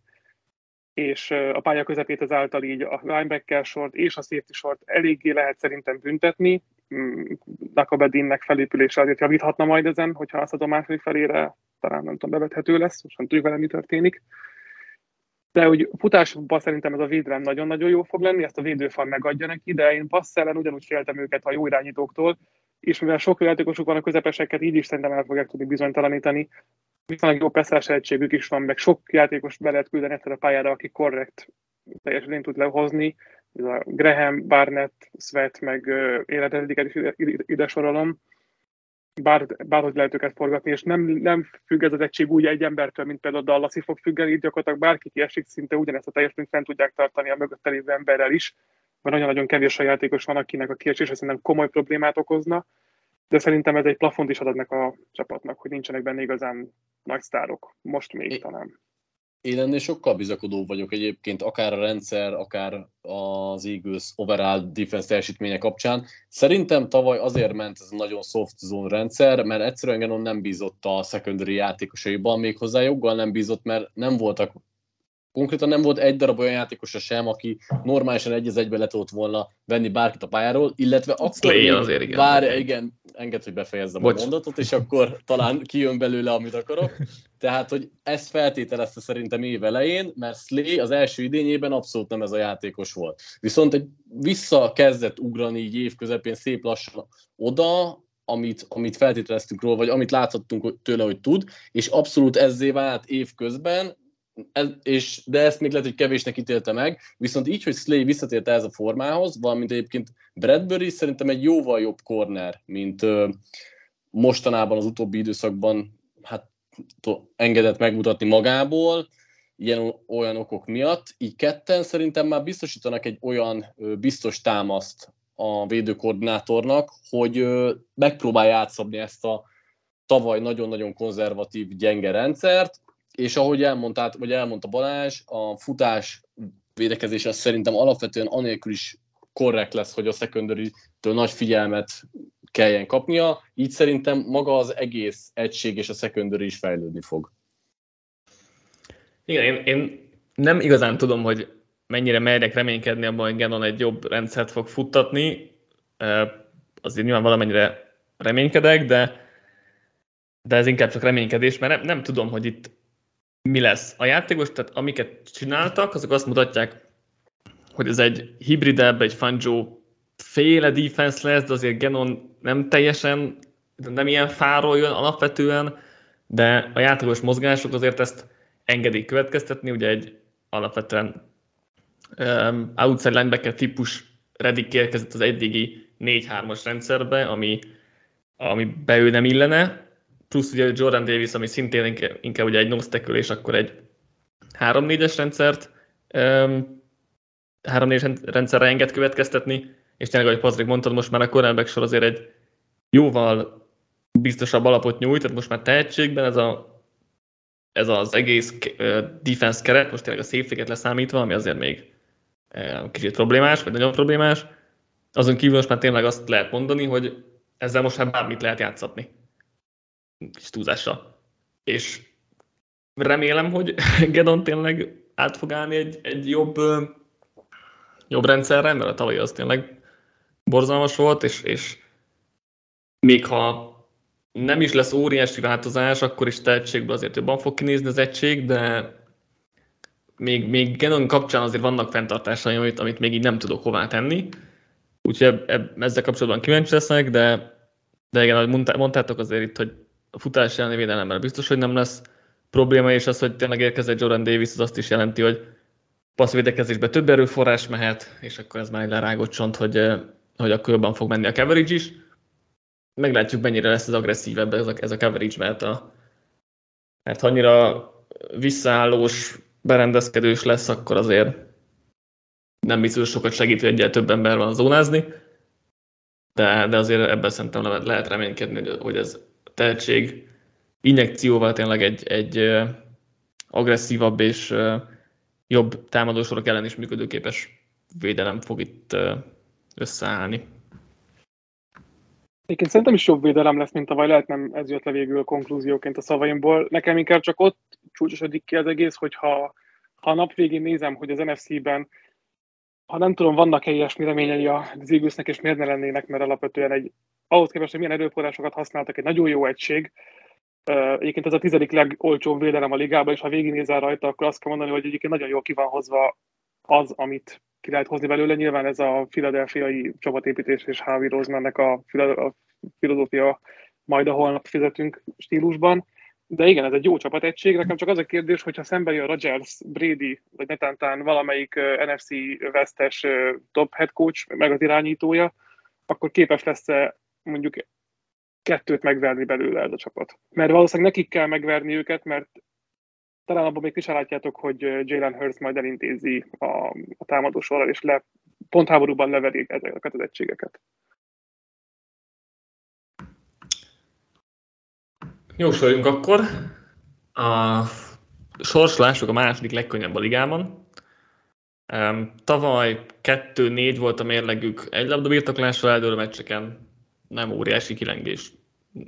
és a pálya közepét ezáltal így a linebacker sort és a safety sort eléggé lehet szerintem büntetni. Mm, Nakabedinnek felépülése azért javíthatna majd ezen, hogyha azt a második felére talán nem tudom, bevethető lesz, most nem tudjuk vele, mi történik. De hogy futásban szerintem ez a védelem nagyon-nagyon jó fog lenni, ezt a védőfal megadja neki, de én passz ellen ugyanúgy féltem őket a jó irányítóktól, és mivel sok játékosuk van a közepeseket, így is szerintem el fogják tudni bizonytalanítani. Viszonylag jó passzás egységük is van, meg sok játékos be lehet küldeni a pályára, aki korrekt teljesen tud lehozni. Ez a Graham, Barnett, Svet, meg uh, életediket is ide, ide, ide sorolom bár, bárhogy lehet őket forgatni, és nem, nem függ ez az egység úgy egy embertől, mint például a Dallasi fog függeni, így gyakorlatilag bárki kiesik, szinte ugyanezt a teljesítményt fent tudják tartani a mögött lévő emberrel is, mert nagyon-nagyon kevés a játékos van, akinek a kiesése szerintem komoly problémát okozna, de szerintem ez egy plafont is ad ennek a csapatnak, hogy nincsenek benne igazán nagy sztárok. Most még é, talán. Én ennél sokkal bizakodó vagyok egyébként, akár a rendszer, akár az Eagles overall defense teljesítménye kapcsán. Szerintem tavaly azért ment ez a nagyon soft zone rendszer, mert egyszerűen Genon nem bízott a secondary játékosaiban, méghozzá joggal nem bízott, mert nem voltak konkrétan nem volt egy darab olyan játékosa sem, aki normálisan egy az egybe le tudott volna venni bárkit a pályáról, illetve akkor Slay azért, igen. Bár, igen, enged, hogy befejezzem Bocs. a mondatot, és akkor talán kijön belőle, amit akarok. Tehát, hogy ezt feltételezte szerintem év elején, mert Slay az első idényében abszolút nem ez a játékos volt. Viszont egy visszakezdett ugrani így év közepén szép lassan oda, amit, amit feltételeztünk róla, vagy amit láthattunk tőle, hogy tud, és abszolút ezzé vált év közben, ez, és, de ezt még lehet, hogy kevésnek ítélte meg, viszont így, hogy Slay visszatért ez a formához, valamint egyébként Bradbury szerintem egy jóval jobb corner, mint ö, mostanában az utóbbi időszakban hát, engedett megmutatni magából, ilyen olyan okok miatt, így ketten szerintem már biztosítanak egy olyan ö, biztos támaszt a védőkoordinátornak, hogy ö, megpróbálja átszabni ezt a tavaly nagyon-nagyon konzervatív, gyenge rendszert, és ahogy elmondtát, vagy elmondta Balázs, a futás védekezés az szerintem alapvetően anélkül is korrekt lesz, hogy a secondary nagy figyelmet kelljen kapnia, így szerintem maga az egész egység és a secondary is fejlődni fog. Igen, én, én nem igazán tudom, hogy mennyire merjek reménykedni abban, hogy Genon egy jobb rendszert fog futtatni. Azért nyilván valamennyire reménykedek, de de ez inkább csak reménykedés, mert nem, nem tudom, hogy itt mi lesz. A játékos, tehát amiket csináltak, azok azt mutatják, hogy ez egy hibridebb, egy Fangio féle defense lesz, de azért Genon nem teljesen, nem ilyen fáról jön alapvetően, de a játékos mozgások azért ezt engedik következtetni, ugye egy alapvetően um, outside linebacker típus Reddick érkezett az eddigi 4-3-as rendszerbe, ami, ami be ő nem illene, plusz ugye Jordan Davis, ami szintén inkább, inkább ugye egy nose és akkor egy 3-4-es rendszert um, 3-4 rendszerre enged következtetni, és tényleg, ahogy Patrick mondtad, most már a cornerback sor azért egy jóval biztosabb alapot nyújt, tehát most már tehetségben ez, a, ez az egész defense keret, most tényleg a safety leszámítva, ami azért még kicsit problémás, vagy nagyon problémás, azon kívül most már tényleg azt lehet mondani, hogy ezzel most már bármit lehet játszatni. Kis túlzással. És remélem, hogy <laughs> Gedon tényleg át fog állni egy, egy jobb, jobb rendszerre, mert a tavaly az tényleg borzalmas volt, és, és még ha nem is lesz óriási változás, akkor is tehetségből azért jobban fog kinézni az egység, de még, még Genon kapcsán azért vannak fenntartásaim, amit, amit még így nem tudok hová tenni. Úgyhogy eb, ezzel kapcsolatban kíváncsi leszek, de, de igen, ahogy mondtátok azért itt, hogy a futás elleni védelemmel biztos, hogy nem lesz probléma, és az, hogy tényleg érkezett Jordan Davis, az azt is jelenti, hogy passzvédekezésbe több erőforrás mehet, és akkor ez már egy lerágott csont, hogy, hogy akkor jobban fog menni a coverage is. Meglátjuk, mennyire lesz ez agresszívebb ez a, ez a coverage, mert, a, mert annyira visszaállós, berendezkedős lesz, akkor azért nem biztos sokat segít, hogy egyel több ember van zónázni, de, de azért ebben szerintem lehet reménykedni, hogy ez tehetség injekcióval tényleg egy, egy agresszívabb és jobb támadósorok ellen is működőképes védelem fog itt összeállni. Egyébként szerintem is jobb védelem lesz, mint tavaly, lehet nem ez jött le végül a konklúzióként a szavaimból. Nekem inkább csak ott csúcsosodik ki az egész, hogy ha, ha a nap végén nézem, hogy az NFC-ben, ha nem tudom, vannak-e ilyesmi reményei az Eaglesnek, és miért ne lennének, mert alapvetően egy, ahhoz képest, hogy milyen erőforrásokat használtak, egy nagyon jó egység. Egyébként ez a tizedik legolcsóbb védelem a ligában, és ha végignézel rajta, akkor azt kell mondani, hogy egyébként nagyon jól ki van hozva az, amit ki lehet hozni belőle. Nyilván ez a filadelfiai csapatépítés és Harvey Rosemannek a, a filozófia majd a holnap fizetünk stílusban. De igen, ez egy jó csapategység. Nekem csak az a kérdés, hogyha szembe jön Rodgers, Brady, vagy netántán valamelyik NFC vesztes top head coach, meg az irányítója, akkor képes lesz-e mondjuk kettőt megverni belőle ez a csapat. Mert valószínűleg nekik kell megverni őket, mert talán abban még is látjátok, hogy Jalen Hurst majd elintézi a, a támadó sorral, és le, pontháborúban leveri ezeket az egységeket. Jósoljunk akkor. A sorsolások a második legkönnyebb a ligában. Tavaly 2-4 volt a mérlegük egy labda birtoklással eldőlő meccseken, nem óriási kilengés.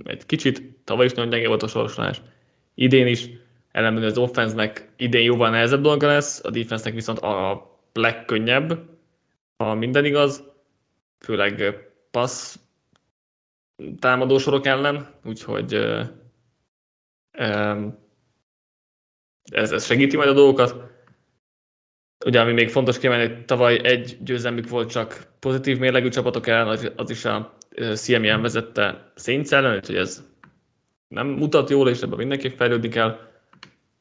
Egy kicsit, tavaly is nagyon gyenge volt a sorsolás. Idén is ellenben az offense idén jóval nehezebb dolga lesz, a defense viszont a legkönnyebb, ha minden igaz, főleg passz támadó sorok ellen, úgyhogy ez, ez segíti majd a dolgokat. Ugye, ami még fontos kiemelni, hogy tavaly egy győzelmük volt csak pozitív mérlegű csapatok ellen, az is a CMI-en vezette Saints ellen, úgyhogy ez nem mutat jól, és ebben mindenképp fejlődni kell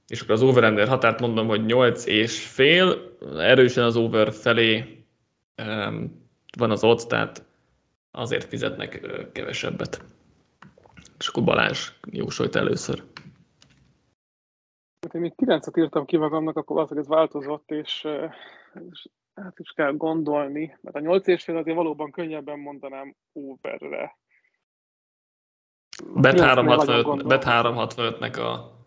és akkor az over határt mondom, hogy 8 és fél, erősen az over felé um, van az odds, tehát azért fizetnek kevesebbet. És akkor Balázs jósolt először. Hát én még 9-et írtam ki magamnak, akkor hogy ez változott, és, és hát is kell gondolni, mert a 8 és fél azért valóban könnyebben mondanám overre. Bet 365-nek a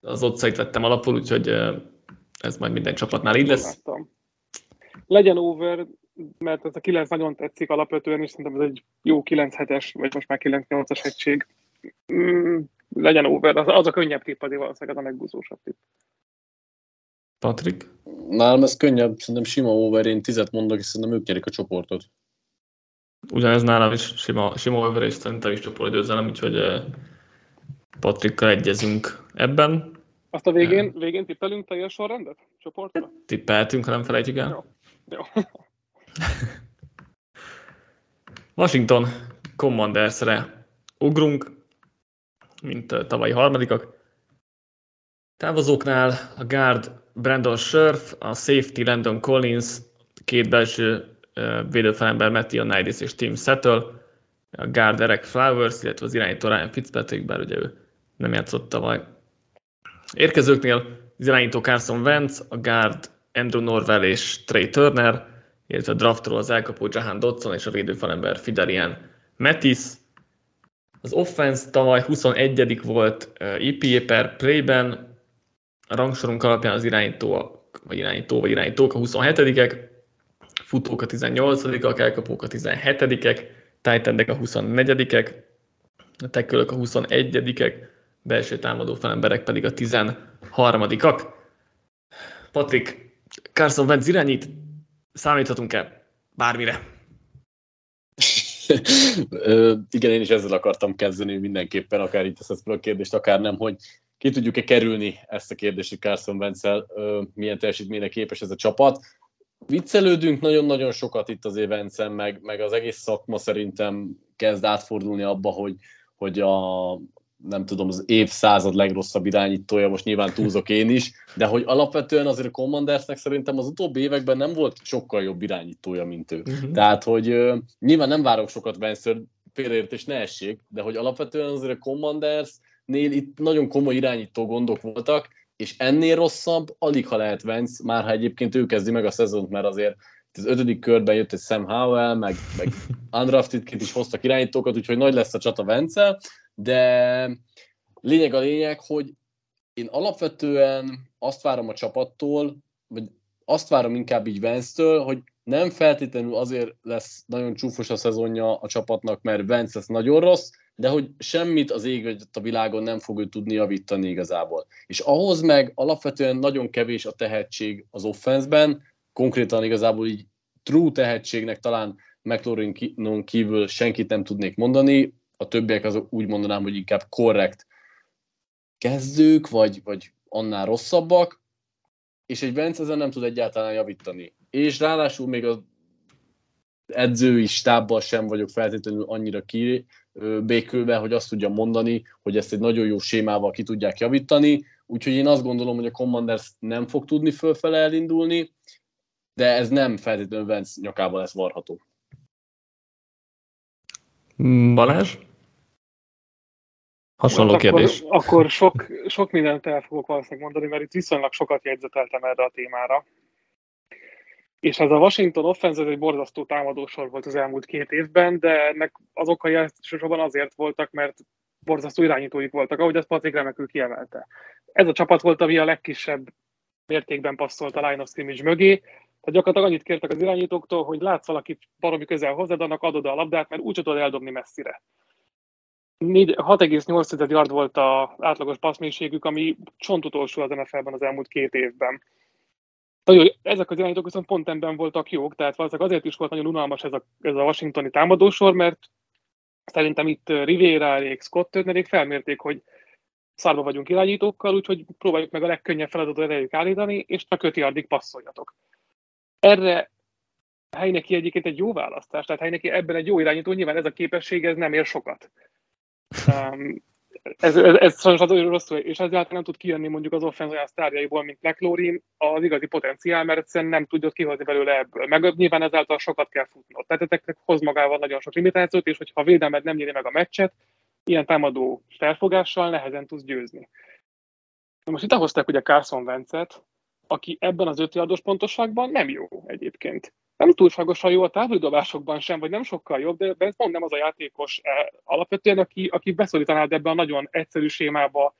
az ott vettem alapul, úgyhogy ez majd minden csapatnál így lesz. Legyen over, mert ez a 9 nagyon tetszik alapvetően, és szerintem ez egy jó 9-7-es, vagy most már 9-8-as egység. Legyen over, az, az a könnyebb tipp, azért valószínűleg az a megbúzósabb tipp. Patrik? Nálam ez könnyebb, szerintem sima over, én tizet mondok, és szerintem ők nyerik a csoportot. Ugyanez nálam is sima, sima over, és szerintem is csoportgyőzelem, úgyhogy Patrikkal egyezünk ebben. Azt a végén, végén tippelünk teljes sorrendet? Csoportra? Tippeltünk, ha nem felejtjük el. Jó. Jó. <laughs> Washington Commandersre ugrunk, mint tavalyi harmadikak. Távozóknál a guard Brandon Scherf, a safety Landon Collins, két belső védőfelember Matthew és Tim Settle, a guard Eric Flowers, illetve az irányító Ryan Fitzpatrick, bár ugye ő nem játszott tavaly. Érkezőknél az irányító Carson Wentz, a guard Andrew Norwell és Trey Turner, illetve a draftról az elkapó Jahan Dodson és a védőfalember Fidarian Metis. Az offense tavaly 21 volt EPA per playben, a rangsorunk alapján az irányító, vagy irányító, vagy irányítók a 27-ek, futók a 18-ak, elkapók a 17-ek, tight a 24-ek, a tekölök a 21-ek, belső támadó felemberek pedig a 13-ak. Patrik, Carson Wentz irányít, számíthatunk-e bármire? Igen, én is ezzel akartam kezdeni mindenképpen, akár itt ezt a kérdést, akár nem, hogy ki tudjuk-e kerülni ezt a kérdést, hogy Carson wentz milyen teljesítményre képes ez a csapat. Viccelődünk nagyon-nagyon sokat itt az évencen, meg, meg az egész szakma szerintem kezd átfordulni abba, hogy, hogy a, nem tudom, az évszázad legrosszabb irányítója, most nyilván túlzok én is, de hogy alapvetően azért a Commandersnek szerintem az utóbbi években nem volt sokkal jobb irányítója, mint ő. Uh-huh. Tehát, hogy uh, nyilván nem várok sokat Vance-től, félreértés ne essék, de hogy alapvetően azért a Commandersnél itt nagyon komoly irányító gondok voltak, és ennél rosszabb alig ha lehet Vance, már ha egyébként ő kezdi meg a szezont, mert azért az ötödik körben jött egy Sam Howell, meg, meg <laughs> undraftedként is hoztak irányítókat, úgyhogy nagy lesz a csata Vence, de lényeg a lényeg, hogy én alapvetően azt várom a csapattól, vagy azt várom inkább így Vence-től, hogy nem feltétlenül azért lesz nagyon csúfos a szezonja a csapatnak, mert Vence lesz nagyon rossz, de hogy semmit az ég vagy a világon nem fog ő tudni javítani igazából. És ahhoz meg alapvetően nagyon kevés a tehetség az offenszben, konkrétan igazából így true tehetségnek talán McLaurin kívül senkit nem tudnék mondani, a többiek azok úgy mondanám, hogy inkább korrekt kezdők, vagy, vagy annál rosszabbak, és egy Vence ezen nem tud egyáltalán javítani. És ráadásul még az edzői stábbal sem vagyok feltétlenül annyira kibékülve, hogy azt tudja mondani, hogy ezt egy nagyon jó sémával ki tudják javítani, úgyhogy én azt gondolom, hogy a Commanders nem fog tudni fölfele elindulni, de ez nem feltétlenül Vence nyakába lesz varható. Balázs? Hasonló hát kérdés. Akkor, akkor sok, sok mindent el fogok valószínűleg mondani, mert itt viszonylag sokat jegyzeteltem erre a témára. És ez a Washington offense egy borzasztó támadósor volt az elmúlt két évben, de ennek az okai elsősorban azért voltak, mert borzasztó irányítóik voltak, ahogy ezt Patrik remekül kiemelte. Ez a csapat volt, ami a legkisebb mértékben passzolt a line of scrimmage mögé, tehát gyakorlatilag annyit kértek az irányítóktól, hogy látsz valakit baromi közel hozzád, annak adod a labdát, mert úgy tudod eldobni messzire. 6,8 yard volt az átlagos passzmélységük, ami utolsó az NFL-ben az elmúlt két évben. Nagyon, ezek az irányítók viszont pont ebben voltak jók, tehát valószínűleg azért is volt nagyon unalmas ez a, ez a washingtoni támadósor, mert szerintem itt Rivera, Scott Turnerék felmérték, hogy szarba vagyunk irányítókkal, úgyhogy próbáljuk meg a legkönnyebb feladatot erejük állítani, és csak 5 yardig passzoljatok. Erre Heineki egyébként egy jó választás, tehát Heineki ebben egy jó irányító, nyilván ez a képesség, ez nem ér sokat. Um, ez, ez, ez sajnos az rosszul, és ezáltal nem tud kijönni mondjuk az offenz olyan sztárjaiból, mint McLaurin, az igazi potenciál, mert egyszerűen nem tudja kihozni belőle ebből. Meg nyilván ezáltal sokat kell futnod. Tehát ezeknek hoz magával nagyon sok limitációt, és hogyha a védelmed nem nyeri meg a meccset, ilyen támadó felfogással nehezen tudsz győzni. Most itt hozták ugye Carson Vencet, aki ebben az öt pontosságban nem jó egyébként nem túlságosan jó a távolidobásokban sem, vagy nem sokkal jobb, de ez pont nem az a játékos eh, alapvetően, aki, aki beszorítanád ebbe a nagyon egyszerű sémába,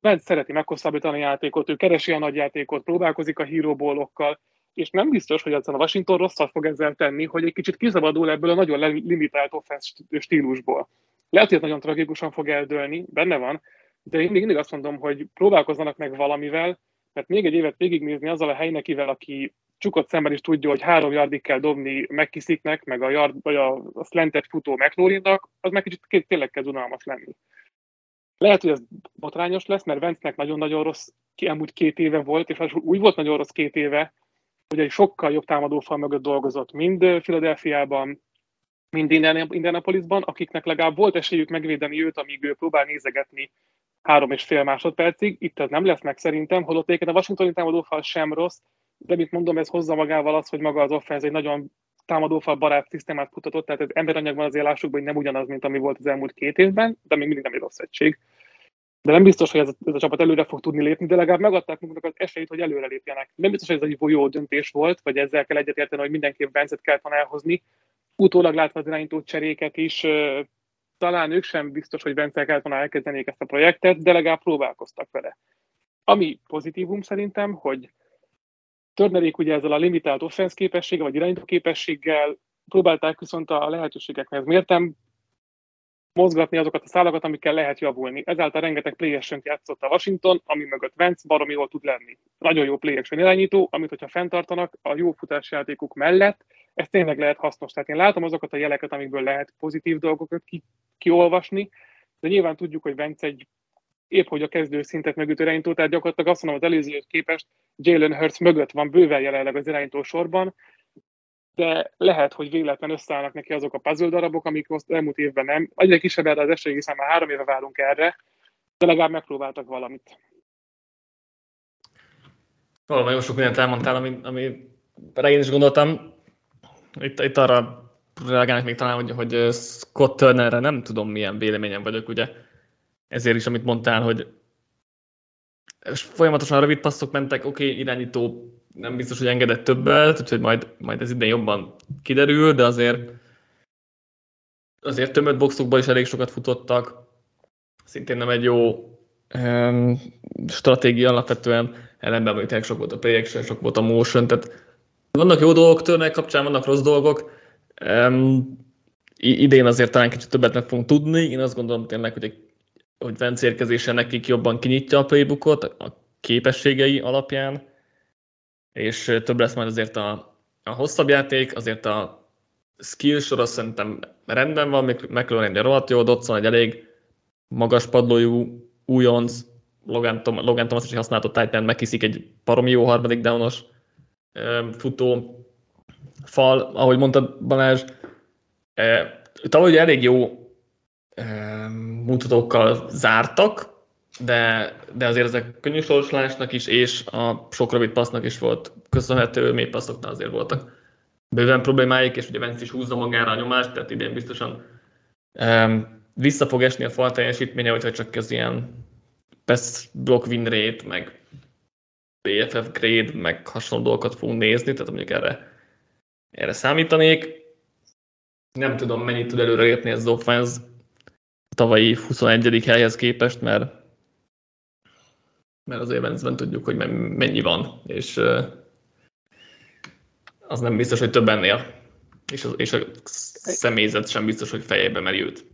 mert szereti meghosszabbítani a játékot, ő keresi a nagy játékot, próbálkozik a híróbólokkal, és nem biztos, hogy aztán a Washington rosszat fog ezzel tenni, hogy egy kicsit kiszabadul ebből a nagyon limitált offense stílusból. Lehet, hogy ez nagyon tragikusan fog eldőlni, benne van, de én még mindig azt mondom, hogy próbálkozzanak meg valamivel, mert még egy évet végignézni azzal a helynekivel, aki csukott szemben is tudja, hogy három yardig kell dobni megkisziknek, meg a, yard, vagy a, a slantet futó McLaurinnak, az meg kicsit tényleg kezd unalmas lenni. Lehet, hogy ez botrányos lesz, mert Vencnek nagyon-nagyon rossz elmúlt két éve volt, és úgy volt nagyon rossz két éve, hogy egy sokkal jobb támadófal mögött dolgozott, mind Philadelphiában, mind Indianapolisban, akiknek legalább volt esélyük megvédeni őt, amíg ő próbál nézegetni három és fél másodpercig. Itt ez nem lesz meg szerintem, holott egyébként a Washingtoni támadófal sem rossz, de mint mondom, ez hozza magával az, hogy maga az offense egy nagyon támadófal barát szisztémát kutatott, tehát ez emberanyagban az élásukban hogy nem ugyanaz, mint ami volt az elmúlt két évben, de még mindig nem egy rossz egység. De nem biztos, hogy ez a, ez a csapat előre fog tudni lépni, de legalább megadták maguknak az esélyt, hogy előre lépjenek. Nem biztos, hogy ez egy jó döntés volt, vagy ezzel kell egyetérteni, hogy mindenképp Benzet kellett volna elhozni. Utólag látva az irányító cseréket is, talán ők sem biztos, hogy Bence kellett volna elkezdenék ezt a projektet, de legalább próbálkoztak vele. Ami pozitívum szerintem, hogy Turnerék ugye ezzel a limitált offensz képességgel, vagy irányító képességgel próbálták viszont a lehetőségekhez mértem mozgatni azokat a szálakat, amikkel lehet javulni. Ezáltal rengeteg play játszott a Washington, ami mögött Vance baromi jól tud lenni. Nagyon jó play irányító, amit hogyha fenntartanak a jó futásjátékuk mellett, ez tényleg lehet hasznos. Tehát én látom azokat a jeleket, amikből lehet pozitív dolgokat ki, kiolvasni, de nyilván tudjuk, hogy Vence egy épp hogy a kezdő szintet megütő irányító, tehát gyakorlatilag azt mondom, az előzőhöz képest Jalen Hurts mögött van bőven jelenleg az irányító sorban, de lehet, hogy véletlen összeállnak neki azok a puzzle darabok, amik most elmúlt évben nem. Egyre kisebb erre az esély, hiszen már három éve várunk erre, de legalább megpróbáltak valamit. Valami nagyon sok mindent elmondtál, ami, ami én is gondoltam. Itt, itt arra reagálnak még talán, hogy, hogy Scott Turnerre nem tudom milyen véleményem vagyok, ugye ezért is, amit mondtál, hogy folyamatosan rövid passzok mentek, oké, okay, irányító nem biztos, hogy engedett többet, úgyhogy majd, majd ez idén jobban kiderül, de azért azért tömött boxokban is elég sokat futottak, szintén nem egy jó um, stratégia alapvetően, ellenben mondjuk sok volt a projection, sok volt a motion, tehát vannak jó dolgok törnek kapcsán, vannak rossz dolgok. Um, idén azért talán kicsit többet meg fogunk tudni. Én azt gondolom tényleg, hogy, hogy Vence érkezése nekik jobban kinyitja a playbookot a képességei alapján, és több lesz majd azért a, a hosszabb játék, azért a skill sor azt szerintem rendben van, McLaren egy rohadt jó, Dodson egy elég magas padlójú újonc, Logan, Tom, Logan Thomas is használta Titan, megkiszik egy paromi jó harmadik downos futó fal, ahogy mondtad Balázs, tavaly elég jó mutatókkal zártak, de, de azért ezek könnyű sorsolásnak is, és a sok rövid passznak is volt köszönhető, mély passzoknál azért voltak bőven problémáik, és ugye Vence is húzza magára a nyomást, tehát idén biztosan um, vissza fog esni a fal teljesítménye, hogyha csak ez ilyen best block win rate, meg BFF grade, meg hasonló dolgokat fogunk nézni, tehát mondjuk erre, erre számítanék. Nem tudom, mennyit tud előre ez az offense tavalyi 21. helyhez képest, mert mert az Evansben tudjuk, hogy mennyi van, és az nem biztos, hogy több ennél. És, az, és a személyzet sem biztos, hogy fejébe meri őt.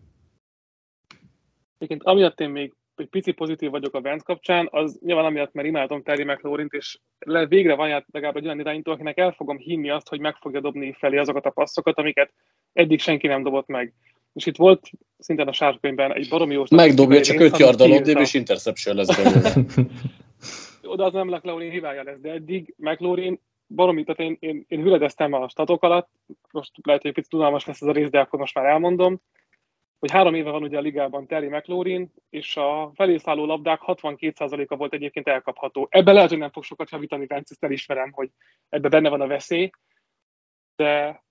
Egyébként amiatt én még egy pici pozitív vagyok a Vance kapcsán, az nyilván amiatt, mert imádom Terry McLaurint, és le, végre van ját legalább egy olyan irányító, akinek el fogom hinni azt, hogy meg fogja dobni felé azokat a passzokat, amiket eddig senki nem dobott meg. És itt volt szintén a sárkönyvben egy baromi jó Megdobja, csak 5 yard a és interception lesz belőle. <laughs> Oda az nem McLaurin hibája lesz, de eddig McLaurin baromi, tehát én, én, én hüledeztem a statok alatt, most lehet, hogy egy picit tudalmas lesz ez a rész, de akkor most már elmondom, hogy három éve van ugye a ligában Terry McLaurin, és a felészálló labdák 62%-a volt egyébként elkapható. Ebben lehet, hogy nem fog sokat javítani, Vence, ezt elismerem, hogy ebben benne van a veszély, de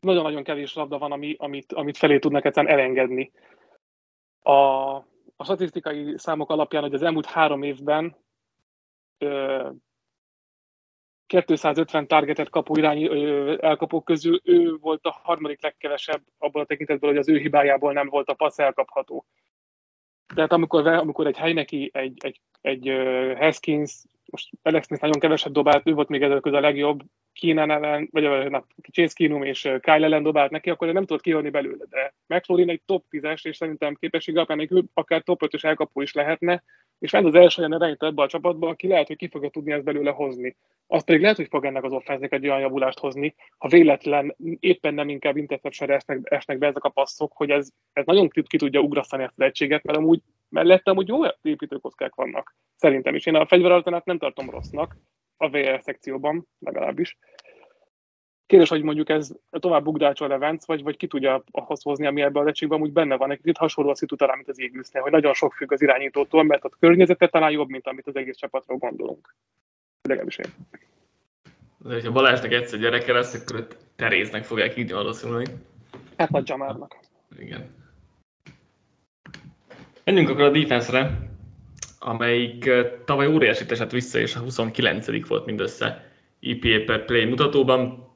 nagyon-nagyon kevés labda van, ami, amit, amit felé tudnak egyszerűen elengedni. A, a statisztikai számok alapján, hogy az elmúlt három évben ö, 250 targetet kapó irányi ö, elkapók közül ő volt a harmadik legkevesebb abból a tekintetből, hogy az ő hibájából nem volt a passz elkapható. Tehát amikor, amikor egy helyneki, egy, egy egy Haskins, most Alex Smith nagyon keveset dobált, ő volt még ezzel a legjobb, Keenan ellen, vagy na, Chase Keenum és Kyle ellen dobált neki, akkor nem tudott kijönni belőle, de McFlurry egy top 10-es, és szerintem képesség alapján ő akár top 5-ös elkapó is lehetne, és fent az első olyan irányító ebbe a csapatba, aki lehet, hogy ki fogja tudni ezt belőle hozni. Azt pedig lehet, hogy fog ennek az offenznek egy olyan javulást hozni, ha véletlen éppen nem inkább interception esnek, esnek be ezek a passzok, hogy ez, ez nagyon ki tudja ugrasztani ezt az mert amúgy mellettem úgy jó építőkockák vannak. Szerintem is. Én a fegyveraltanát nem tartom rossznak, a VR szekcióban legalábbis. Kérdés, hogy mondjuk ez tovább bugdácsol Levence, vagy, vagy ki tudja ahhoz hozni, ami ebben az egységben úgy benne van. Egy kicsit hasonló a szitu talán, mint az égűsznél, hogy nagyon sok függ az irányítótól, mert a környezete talán jobb, mint amit az egész csapatról gondolunk. Legalábbis én. De ha Balázsnak egyszer gyereke lesz, akkor Teréznek fogják hívni valószínűleg. Hát vagy Jamárnak. Igen. Menjünk akkor a defense-re, amelyik tavaly óriási esett vissza, és a 29 volt mindössze EPA per play mutatóban.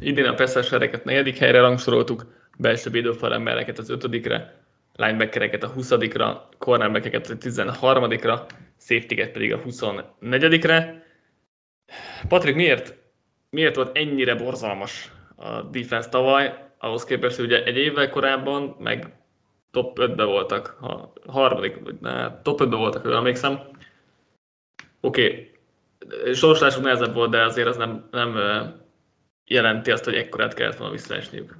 Idén a passzás negyedik helyre rangsoroltuk, belső védőfal embereket az ötödikre, linebackereket a 20-ra, cornerbackeket a 13-ra, safety pedig a 24-re. Patrik, miért, miért volt ennyire borzalmas a defense tavaly, ahhoz képest, hogy ugye egy évvel korábban, meg top 5-be voltak, a harmadik, ne, top 5-be voltak, hogy emlékszem. Oké, okay. sorsolásuk nehezebb volt, de azért az nem, nem jelenti azt, hogy ekkorát kellett volna visszaesniük.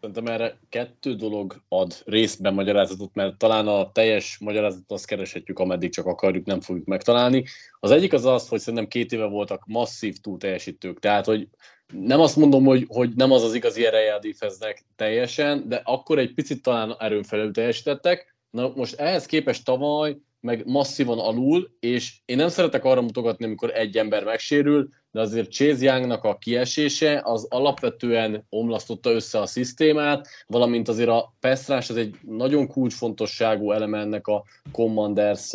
Szerintem erre kettő dolog ad részben magyarázatot, mert talán a teljes magyarázatot azt kereshetjük, ameddig csak akarjuk, nem fogjuk megtalálni. Az egyik az az, hogy szerintem két éve voltak masszív túlteljesítők, tehát hogy nem azt mondom, hogy, hogy nem az az igazi ereje a defense teljesen, de akkor egy picit talán erőn felül teljesítettek. Na most ehhez képest tavaly meg masszívan alul, és én nem szeretek arra mutogatni, amikor egy ember megsérül, de azért Chase Youngnak a kiesése az alapvetően omlasztotta össze a szisztémát, valamint azért a Pestrás az egy nagyon kulcsfontosságú eleme ennek a Commanders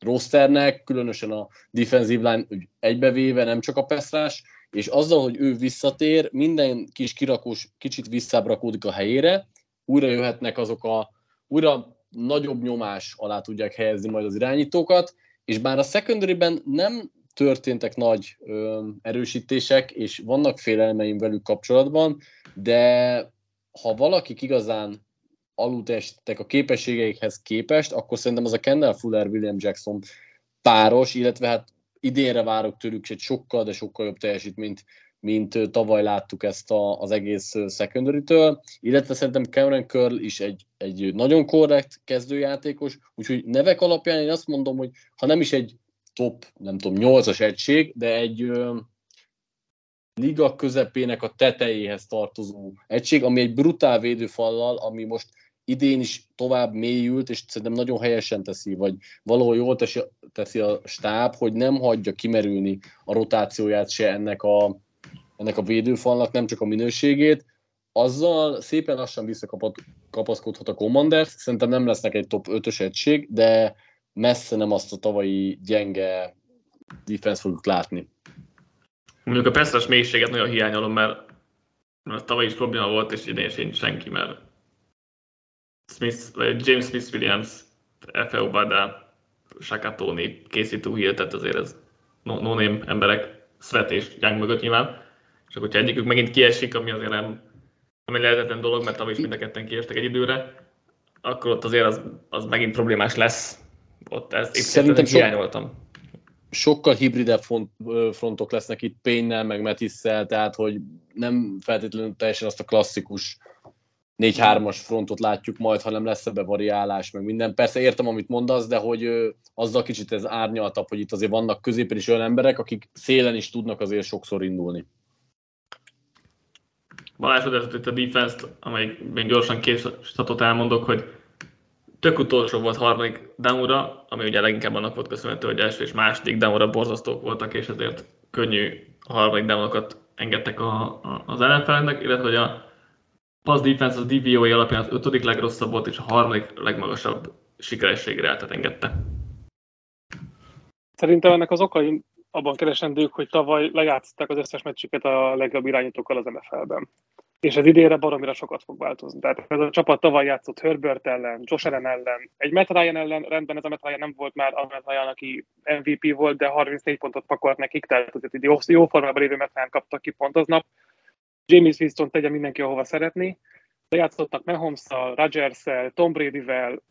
rosternek, különösen a defensive line egybevéve, nem csak a Pestrás, és azzal, hogy ő visszatér, minden kis kirakós kicsit visszabrakódik a helyére, újra jöhetnek azok a, újra nagyobb nyomás alá tudják helyezni majd az irányítókat, és bár a secondary nem történtek nagy ö, erősítések, és vannak félelmeim velük kapcsolatban, de ha valakik igazán alultestettek a képességeikhez képest, akkor szerintem az a Kendall Fuller-William Jackson páros, illetve hát idénre várok tőlük egy sokkal, de sokkal jobb teljesítményt, mint tavaly láttuk ezt a, az egész secondary-től, illetve szerintem Cameron Curl is egy, egy nagyon korrekt kezdőjátékos, úgyhogy nevek alapján én azt mondom, hogy ha nem is egy top, nem tudom, 8-as egység, de egy ö, liga közepének a tetejéhez tartozó egység, ami egy brutál védőfallal, ami most idén is tovább mélyült, és szerintem nagyon helyesen teszi, vagy valahol jól teszi, teszi a stáb, hogy nem hagyja kimerülni a rotációját se ennek a, ennek a védőfalnak, nem csak a minőségét. Azzal szépen lassan visszakapaszkodhat a Commanders, szerintem nem lesznek egy top 5-ös egység, de messze nem azt a tavalyi gyenge defense fogjuk látni. Mondjuk a persze mélységet nagyon hiányolom, mert, mert tavaly is probléma volt, és idén sincs senki, mert Smith, vagy James Smith Williams, FEO Bada, Shaka Tony, Casey Tuhill, tehát azért ez no, no name emberek, Svet és Young mögött nyilván. És akkor, hogyha egyikük megint kiesik, ami azért nem, ami lehetetlen dolog, mert tavaly is mind a ketten kiestek egy időre, akkor ott azért az, az megint problémás lesz. Ott ezt épp Szerintem sok, hiányoltam. Sokkal hibridebb front, frontok lesznek itt Payne-nel, meg Matisszel, tehát hogy nem feltétlenül teljesen azt a klasszikus 4-3-as frontot látjuk majd, hanem lesz ebbe variálás, meg minden. Persze értem, amit mondasz, de hogy ö, azzal kicsit ez árnyaltabb, hogy itt azért vannak középen is olyan emberek, akik szélen is tudnak azért sokszor indulni. Balázs itt a defense-t, amelyik még gyorsan két statot elmondok, hogy tök utolsó volt harmadik demóra, ami ugye leginkább annak volt köszönhető, hogy első és második demóra borzasztók voltak, és ezért könnyű a harmadik demókat engedtek a, a, az ellenfeleknek, illetve hogy a pass defense az DVOA alapján az ötödik legrosszabb volt, és a harmadik legmagasabb sikerességre engedte. Szerintem ennek az okai abban keresendők, hogy tavaly lejátszották az összes meccsüket a legjobb irányítókkal az NFL-ben. és ez idénre baromira sokat fog változni. Tehát ez a csapat tavaly játszott Herbert ellen, Josh Allen ellen, egy Matt Ryan ellen, rendben ez a Matt Ryan nem volt már a Matt Ryan, aki MVP volt, de 34 pontot pakolt nekik, tehát azért egy jó, formában lévő Matt Ryan kaptak ki pont aznap. James Winston tegye mindenki, ahova szeretné. De játszottak Mahomes-szal, Rodgers-szel, Tom Brady-vel,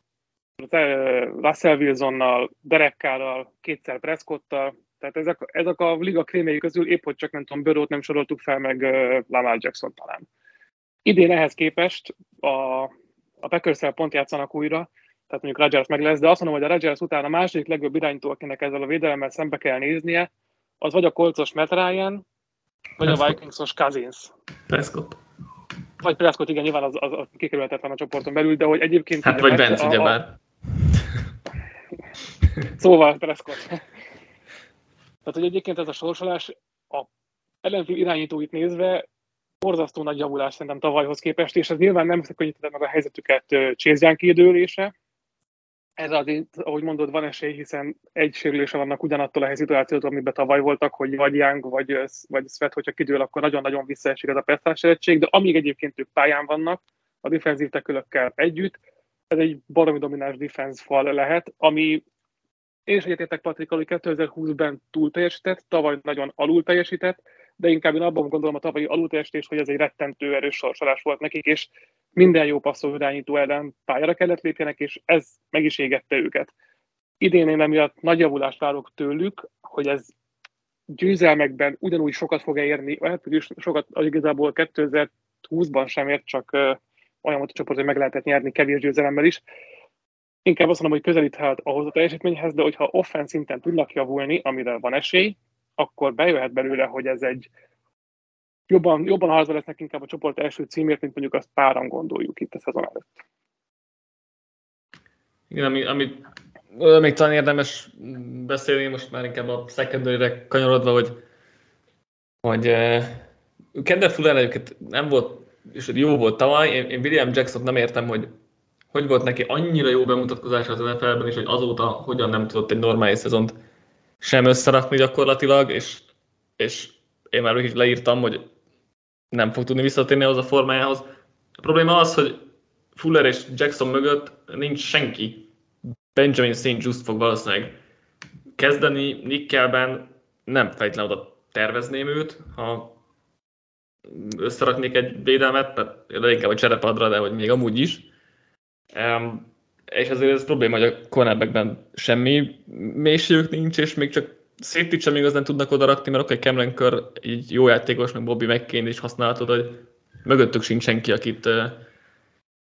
Russell Wilsonnal, Derek Carr-ral, kétszer Prescott-tal, tehát ezek, ezek a liga krémjei közül épp, hogy csak nem tudom, Börőt nem soroltuk fel, meg uh, Lamar Jackson talán. Idén ehhez képest a, a packers pont játszanak újra, tehát mondjuk Rodgers meg lesz, de azt mondom, hogy a Rodgers után a második legjobb irányító, akinek ezzel a védelemmel szembe kell néznie, az vagy a kolcos Matt Ryan, vagy Prescott. a Vikingsos Cousins. Prescott. Vagy Prescott, igen, nyilván az, az, az kikerülhetetlen a csoporton belül, de hogy egyébként... Hát vagy Benz, ugyebár. <laughs> Szóval Prescott. Tehát, hogy egyébként ez a sorsolás a ellenfél irányítóit nézve borzasztó nagy javulás szerintem tavalyhoz képest, és ez nyilván nem könnyítette meg a helyzetüket Chase kidőlése. Ez azért, ahogy mondod, van esély, hiszen egy sérülése vannak ugyanattól a helyzituációtól, amiben tavaly voltak, hogy vagy Young, vagy, vagy Svet, hogyha kidől, akkor nagyon-nagyon visszaesik ez a percáserettség, de amíg egyébként ők pályán vannak, a defenzív tekülökkel együtt, ez egy baromi domináns defense fal lehet, ami én is egyetértek Patrik, hogy 2020-ben túl teljesített, tavaly nagyon alul teljesített, de inkább én abban gondolom a tavalyi alulteljesítés, hogy ez egy rettentő erős sorsolás volt nekik, és minden jó passzol irányító ellen pályára kellett lépjenek, és ez meg is égette őket. Idén én emiatt nagy javulást várok tőlük, hogy ez győzelmekben ugyanúgy sokat fog érni, hát sokat igazából 2020-ban sem ért, csak olyan volt a csoport, hogy meg lehetett nyerni kevés győzelemmel is, inkább azt mondom, hogy közelíthet ahhoz a teljesítményhez, de hogyha offense szinten tudnak javulni, amire van esély, akkor bejöhet belőle, hogy ez egy jobban, jobban harcba lesznek inkább a csoport első címért, mint mondjuk azt páran gondoljuk itt a szezon előtt. Igen, ami, ami még talán érdemes beszélni, most már inkább a secondary kanyarodva, hogy, hogy uh, Kendall Fuller nem volt, és jó volt tavaly, én, én William Jackson nem értem, hogy hogy volt neki annyira jó bemutatkozása az NFL-ben, és hogy azóta hogyan nem tudott egy normális szezont sem összerakni gyakorlatilag, és, és én már is leírtam, hogy nem fog tudni visszatérni az a formájához. A probléma az, hogy Fuller és Jackson mögött nincs senki. Benjamin St. Just fog valószínűleg kezdeni, Nickelben nem fejtlen oda tervezném őt, ha összeraknék egy védelmet, tehát inkább a cserepadra, de hogy még amúgy is. És azért ez probléma, hogy a cornerbackben semmi mélységük nincs, és még csak safety sem igazán tudnak oda rakni, mert oké, Cameron Kerr így jó játékos, meg Bobby McCain is használhatod, hogy mögöttük sincs senki, akit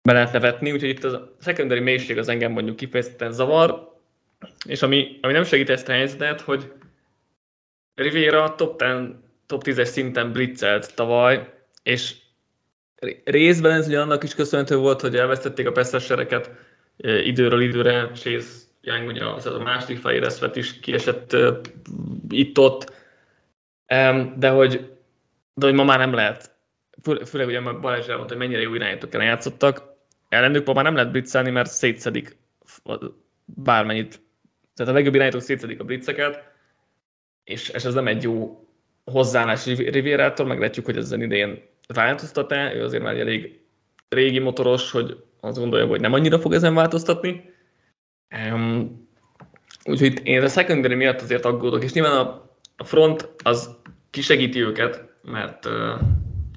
be lehetne vetni, úgyhogy itt a secondary mélység az engem mondjuk kifejezetten zavar, és ami, ami nem segít ezt a helyzetet, hogy Rivera top 10, top 10-es szinten blitzelt tavaly, és részben ez ugye annak is köszönhető volt, hogy elvesztették a pesszessereket időről időre, Chase Young ugye az a második fejérezvet is kiesett itt-ott, de hogy, de hogy ma már nem lehet, főleg ugye Balázs elmondta, hogy mennyire jó irányítók ellen játszottak, ellenük ma már nem lehet blitzelni, mert szétszedik bármennyit. Tehát a legjobb irányítók szétszedik a blitzeket, és, és ez nem egy jó hozzáállás Rivérától, meglátjuk, hogy ezen idén változtat-e, ő azért már elég régi motoros, hogy azt gondolja, hogy nem annyira fog ezen változtatni. Um, úgyhogy én a secondary miatt azért aggódok, és nyilván a, a front az kisegíti őket, mert uh,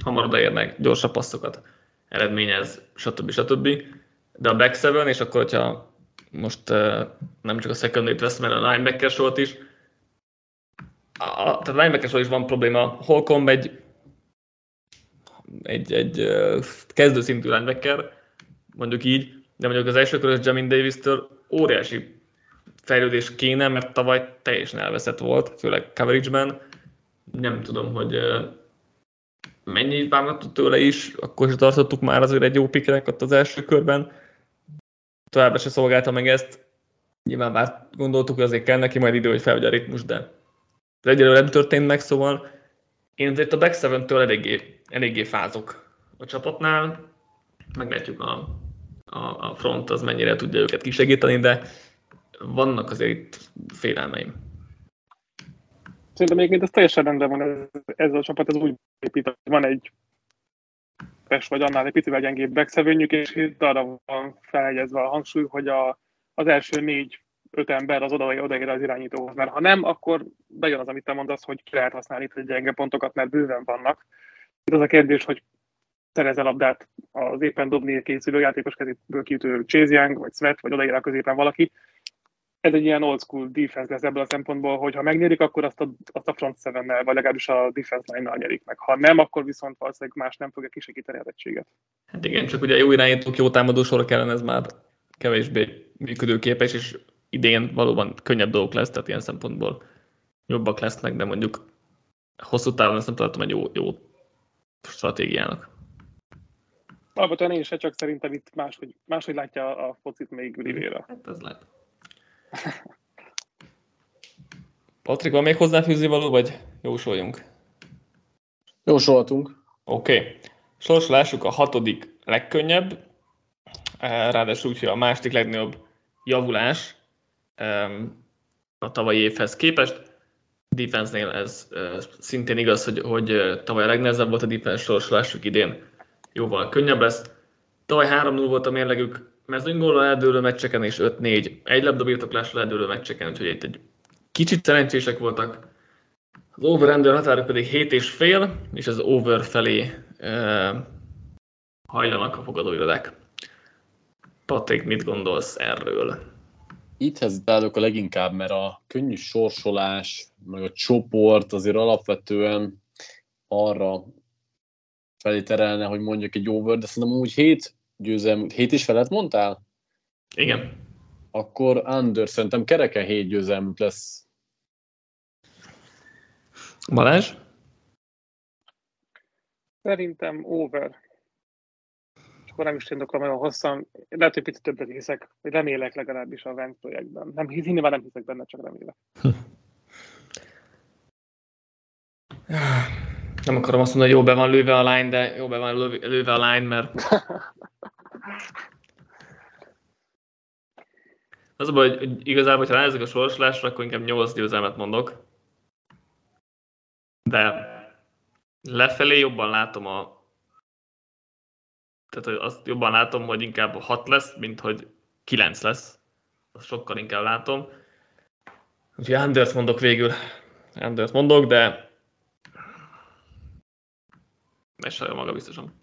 hamar odaérnek, gyorsabb passzokat eredményez, stb. stb. De a back seven, és akkor, hogyha most uh, nem csak a secondary-t veszem, mert a linebacker sort is, a, tehát a linebacker sor is van probléma. Holcomb egy egy, egy kezdőszintű linebacker, mondjuk így, de mondjuk az első körös Jamin Davis-től óriási fejlődés kéne, mert tavaly teljesen elveszett volt, főleg coverage-ben. Nem tudom, hogy mennyi vámgatott tőle is, akkor is tartottuk már azért egy jó piknek ott az első körben. Továbbra se szolgálta meg ezt. Nyilván már gondoltuk, hogy azért kell neki majd idő, hogy felvegye a ritmus, de egyelőre nem történt meg, szóval én azért a back 7-től eléggé, eléggé fázok a csapatnál. Meglátjuk a, a, a front az mennyire tudja őket kisegíteni, de vannak azért itt félelmeim. Szerintem egyébként ez teljesen rendben van, ez, ez a csapat ez úgy épít, hogy van egy képes, vagy annál egy picivel gyengébb backszevenjük, és itt arra van felegyezve a hangsúly, hogy a, az első négy öt ember az oda, odaér az irányítóhoz, mert ha nem, akkor bejön az, amit te mondasz, hogy ki lehet használni itt a gyenge pontokat, mert bőven vannak. Itt az a kérdés, hogy szerez a labdát az éppen dobni készülő játékos kezéből kiütő Chase Young, vagy Svet, vagy odaér a középen valaki. Ez egy ilyen old school defense lesz ebből a szempontból, hogy ha megnyerik, akkor azt a, azt a front seven vagy legalábbis a defense line-nal nyerik meg. Ha nem, akkor viszont valószínűleg más nem fogja kisegíteni az egységet. Hát igen, csak ugye jó irányítók, jó támadó sorra kellene, ez már kevésbé működőképes, és idén valóban könnyebb dolgok lesz, tehát ilyen szempontból jobbak lesznek, de mondjuk hosszú távon ezt nem tartom egy jó, jó stratégiának. Alapvetően én se, csak szerintem itt máshogy, máshogy látja a focit még Rivera. Hát ez lehet. <laughs> Patrik, van még hozzáfűzni való, vagy jósoljunk? Jósolhatunk. Oké. Okay. Sorsolásuk a hatodik legkönnyebb, eh, ráadásul úgy, hogy a második legnagyobb javulás a tavalyi évhez képest. Defense-nél ez eh, szintén igaz, hogy, hogy eh, tavaly a legnehezebb volt a defense sorsolásuk idén, jóval könnyebb lesz. Tavaly 3-0 volt a mérlegük, mezőnygóla eldőlő meccseken és 5-4 egy labdabirtoklásra eldőlő meccseken, úgyhogy itt egy kicsit szerencsések voltak. Az over-under határok pedig 7 és fél, és az over felé uh, hajlanak a fogadóirodák. Patrik, mit gondolsz erről? Itt hezitálok a leginkább, mert a könnyű sorsolás, meg a csoport azért alapvetően arra felé terelne, hogy mondjuk egy over, de szerintem úgy 7 győzelmük, 7 is felett mondtál? Igen. Akkor under, szerintem kereken 7 győzelmük lesz. Balázs? Szerintem over. És akkor nem is tindoklom olyan hosszan. Lehet, hogy picit többet hiszek, vagy remélek legalábbis a Vent projektben. Nem, hinni már nem hiszek benne, csak remélek. <laughs> Nem akarom azt mondani, hogy jó be van lőve a line, de jó be van lőve a line, mert <laughs> Az a baj, hogy igazából, ha ránézek a sorsolásra, akkor inkább 8 győzelmet mondok. De lefelé jobban látom a... Tehát hogy azt jobban látom, hogy inkább 6 lesz, mint hogy 9 lesz. Azt sokkal inkább látom. Úgyhogy Anders mondok végül. Anders mondok, de... Mesélj maga biztosan.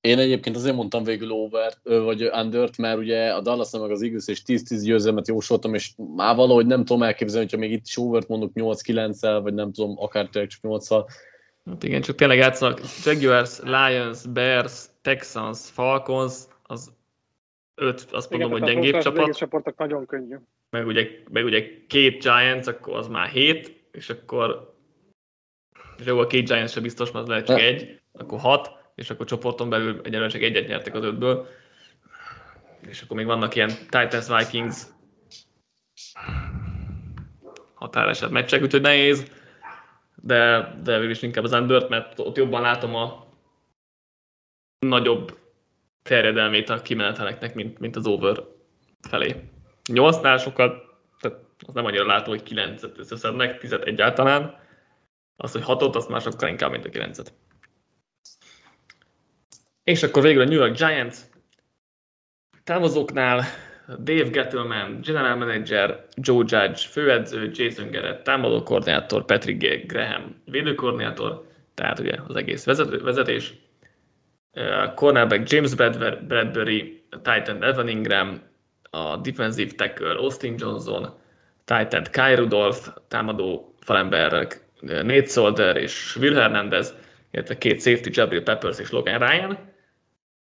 Én egyébként azért mondtam végül over, vagy under mert ugye a dallas meg az Eagles és 10-10 győzelmet jósoltam, és már valahogy nem tudom elképzelni, hogyha még itt is over mondok 8-9-el, vagy nem tudom, akár tényleg csak 8-szal. Hát igen, csak tényleg játszanak Jaguars, Lions, Bears, Texans, Falcons, az öt, azt igen, mondom, hogy gyengébb csapat. Az csapatok nagyon könnyű. Meg ugye, meg ugye két Giants, akkor az már hét, és akkor és jó, a két Giants sem biztos, mert lehet csak egy, akkor hat, és akkor csoporton belül egyelőre csak egyet nyertek az ötből. És akkor még vannak ilyen Titans Vikings határeset meccsek, úgyhogy nehéz, de, de végül is inkább az under mert ott jobban látom a nagyobb terjedelmét a kimeneteleknek, mint, mint az over felé. Nyolcnál sokkal, tehát az nem annyira látom, hogy kilencet összeszednek, tizet egyáltalán. Az, hogy hatot, azt már sokkal inkább, mint a kilencet. És akkor végül a New York Giants. Távozóknál Dave Gettleman, general manager, Joe Judge, főedző, Jason Garrett, támadó koordinátor, Patrick Graham, védőkoordinátor, tehát ugye az egész vezető, vezetés, uh, cornerback James Bradbury, Titan Evan Ingram, a defensive tackle Austin Johnson, Titan Kai Rudolph, támadó falemberek Nate Solder és Will Hernandez, illetve két safety, Jabril Peppers és Logan Ryan,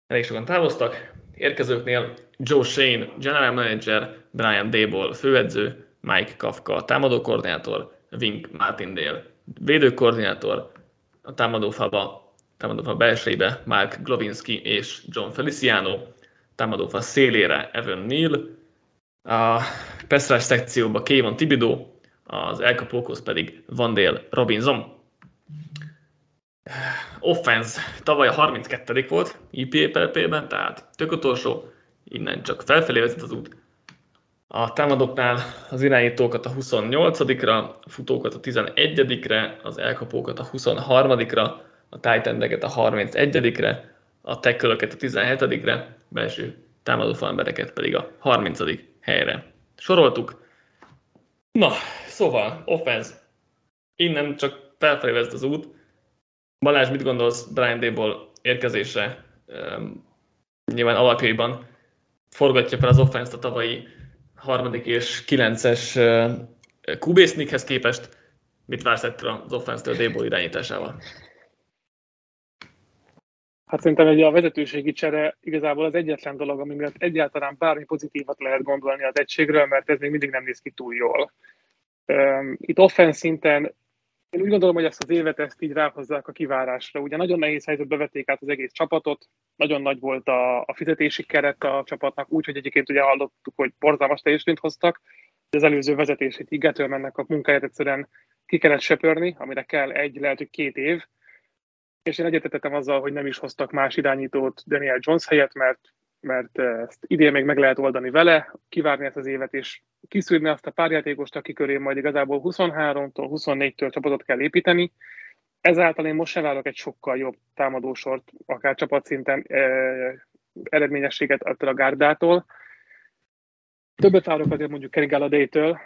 elég sokan távoztak. Érkezőknél Joe Shane, general manager, Brian Dable, főedző, Mike Kafka, támadókoordinátor, Wink Martindale, védőkoordinátor, a támadófaba, támadófa belsejébe Mark Glovinski és John Feliciano, támadófa szélére Evan Neal, a Pestrás szekcióba Kevin Tibido, az elkapókhoz pedig Vandale Robinson offense tavaly a 32 volt IPPP-ben, tehát tök utolsó, innen csak felfelé vezet az út. A támadóknál az irányítókat a 28-ra, a futókat a 11-re, az elkapókat a 23-ra, a titan a 31-re, a tekkölöket a 17-re, belső támadó embereket pedig a 30. helyre soroltuk. Na, szóval, offense. Innen csak felfelé vezet az út. Balázs, mit gondolsz Brian Dable érkezésre? Um, nyilván alapjaiban forgatja fel az offense a tavalyi harmadik és kilences uh, QB képest. Mit vársz ettől az offense-től Dable irányításával? Hát szerintem egy a vezetőségi csere igazából az egyetlen dolog, ami miatt egyáltalán bármi pozitívat lehet gondolni az egységről, mert ez még mindig nem néz ki túl jól. Itt offense szinten én úgy gondolom, hogy ezt az évet ezt így ráhozzák a kivárásra. Ugye nagyon nehéz helyzetbe vették át az egész csapatot, nagyon nagy volt a, a fizetési keret a csapatnak, úgyhogy egyébként ugye hallottuk, hogy borzalmas teljesítményt hoztak, de az előző vezetését így mennek a munkáját egyszerűen ki kellett söpörni, amire kell egy, lehet, hogy két év, és én egyetetettem azzal, hogy nem is hoztak más irányítót Daniel Jones helyett, mert, mert ezt idén még meg lehet oldani vele, kivárni ezt az évet, és kiszűrni azt a pár játékost, aki köré majd igazából 23-tól, 24-től csapatot kell építeni. Ezáltal én most sem várok egy sokkal jobb támadósort, akár csapatszinten eh, eredményességet attól a gárdától. Többet várok azért mondjuk Kenny Galladay-től,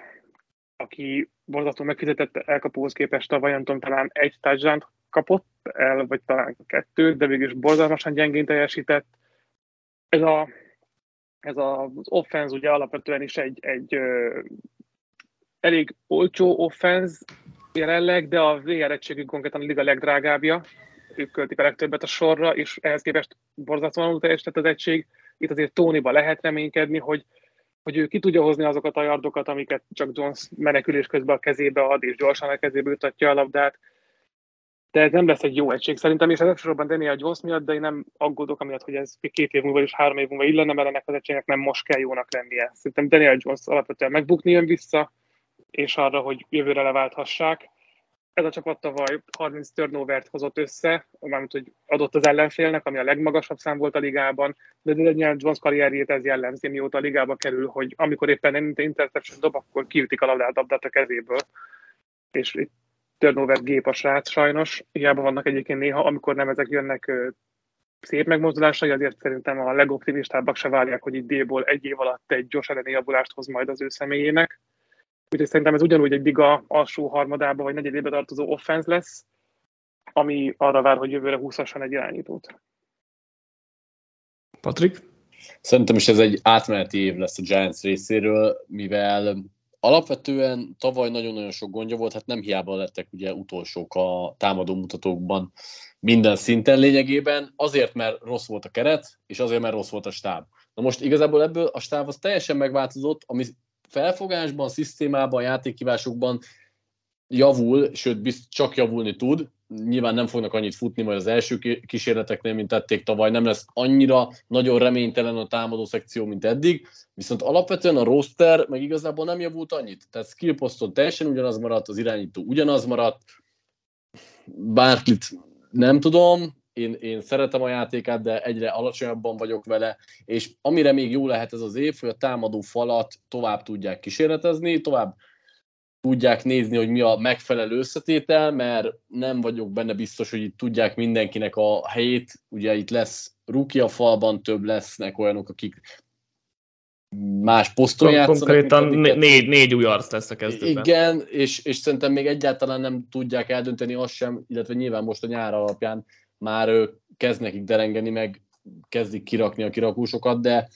aki borzasztó megfizetett elkapóhoz képest tavaly, nem tudom, talán egy touchdown kapott el, vagy talán kettőt, de végül is borzalmasan gyengén teljesített. Ez, a, ez a, az offense ugye alapvetően is egy, egy ö, elég olcsó offense jelenleg, de a VR egységük konkrétan a liga legdrágábbja. Ők költik a legtöbbet a sorra, és ehhez képest borzasztóan teljesített az egység. Itt azért Tóniba lehet reménykedni, hogy hogy ő ki tudja hozni azokat a yardokat, amiket csak Jones menekülés közben a kezébe ad, és gyorsan a kezébe jutatja a labdát. De ez nem lesz egy jó egység szerintem, és ez elsősorban Daniel Jones miatt, de én nem aggódok amiatt, hogy ez két év múlva és három év múlva illene, mert ennek az egységnek nem most kell jónak lennie. Szerintem Daniel Jones alapvetően megbukni jön vissza, és arra, hogy jövőre leválthassák ez a csapat tavaly 30 turnovert hozott össze, mármint, hogy adott az ellenfélnek, ami a legmagasabb szám volt a ligában, de Daniel Jones karrierjét ez jellemzi, mióta a ligába kerül, hogy amikor éppen interception dob, akkor kiütik a labdát, a kezéből. És itt turnover gép a srác sajnos. Hiába vannak egyébként néha, amikor nem ezek jönnek szép megmozdulásai, azért szerintem a legoptimistábbak se várják, hogy itt D-ból egy év alatt egy gyors elleni javulást hoz majd az ő személyének. Úgyhogy szerintem ez ugyanúgy egy liga alsó harmadába vagy negyedébe tartozó offense lesz, ami arra vár, hogy jövőre húszasson egy irányítót. Patrik? Szerintem is ez egy átmeneti év lesz a Giants részéről, mivel alapvetően tavaly nagyon-nagyon sok gondja volt, hát nem hiába lettek ugye utolsók a támadó mutatókban minden szinten lényegében, azért, mert rossz volt a keret, és azért, mert rossz volt a stáb. Na most igazából ebből a stáb az teljesen megváltozott, ami felfogásban, szisztémában, játékívásokban javul, sőt, bizt, csak javulni tud. Nyilván nem fognak annyit futni majd az első kísérleteknél, mint tették tavaly, nem lesz annyira nagyon reménytelen a támadó szekció, mint eddig, viszont alapvetően a roster meg igazából nem javult annyit. Tehát skill poszton teljesen ugyanaz maradt, az irányító ugyanaz maradt, bárkit nem tudom, én, én szeretem a játékát, de egyre alacsonyabban vagyok vele, és amire még jó lehet ez az év, hogy a támadó falat tovább tudják kísérletezni, tovább tudják nézni, hogy mi a megfelelő összetétel, mert nem vagyok benne biztos, hogy itt tudják mindenkinek a helyét. Ugye itt lesz ruki a falban, több lesznek olyanok, akik más poszton játszanak. Konkrétan négy, négy új arc lesz a kezdőben. Igen, és, és szerintem még egyáltalán nem tudják eldönteni azt sem, illetve nyilván most a nyár alapján már kezd nekik derengeni, meg kezdik kirakni a kirakósokat, de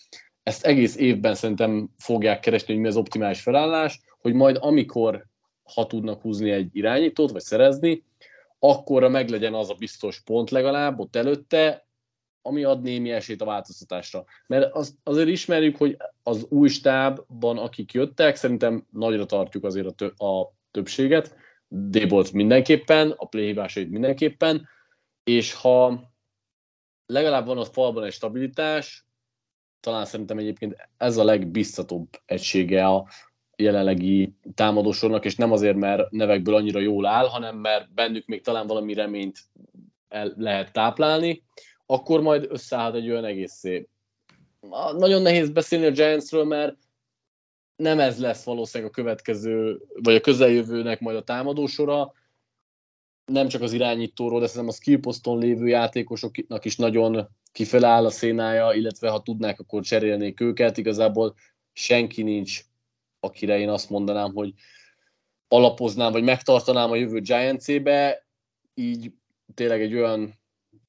ezt egész évben szerintem fogják keresni, hogy mi az optimális felállás, hogy majd amikor, ha tudnak húzni egy irányítót, vagy szerezni, akkorra meglegyen az a biztos pont legalább ott előtte, ami ad némi esélyt a változtatásra. Mert az, azért ismerjük, hogy az új stábban, akik jöttek, szerintem nagyra tartjuk azért a, tö, a többséget, Débolt mindenképpen, a playhívásait mindenképpen, és ha legalább van a falban egy stabilitás, talán szerintem egyébként ez a legbiztatóbb egysége a jelenlegi támadósornak, és nem azért, mert nevekből annyira jól áll, hanem mert bennük még talán valami reményt el lehet táplálni, akkor majd összeállt egy olyan egészé. Nagyon nehéz beszélni a Giantsről, mert nem ez lesz valószínűleg a következő, vagy a közeljövőnek majd a támadósora, nem csak az irányítóról, de szerintem a skill poszton lévő játékosoknak is nagyon kifele áll a szénája, illetve ha tudnák, akkor cserélnék őket. Igazából senki nincs, akire én azt mondanám, hogy alapoznám, vagy megtartanám a jövő Giants-ébe, így tényleg egy olyan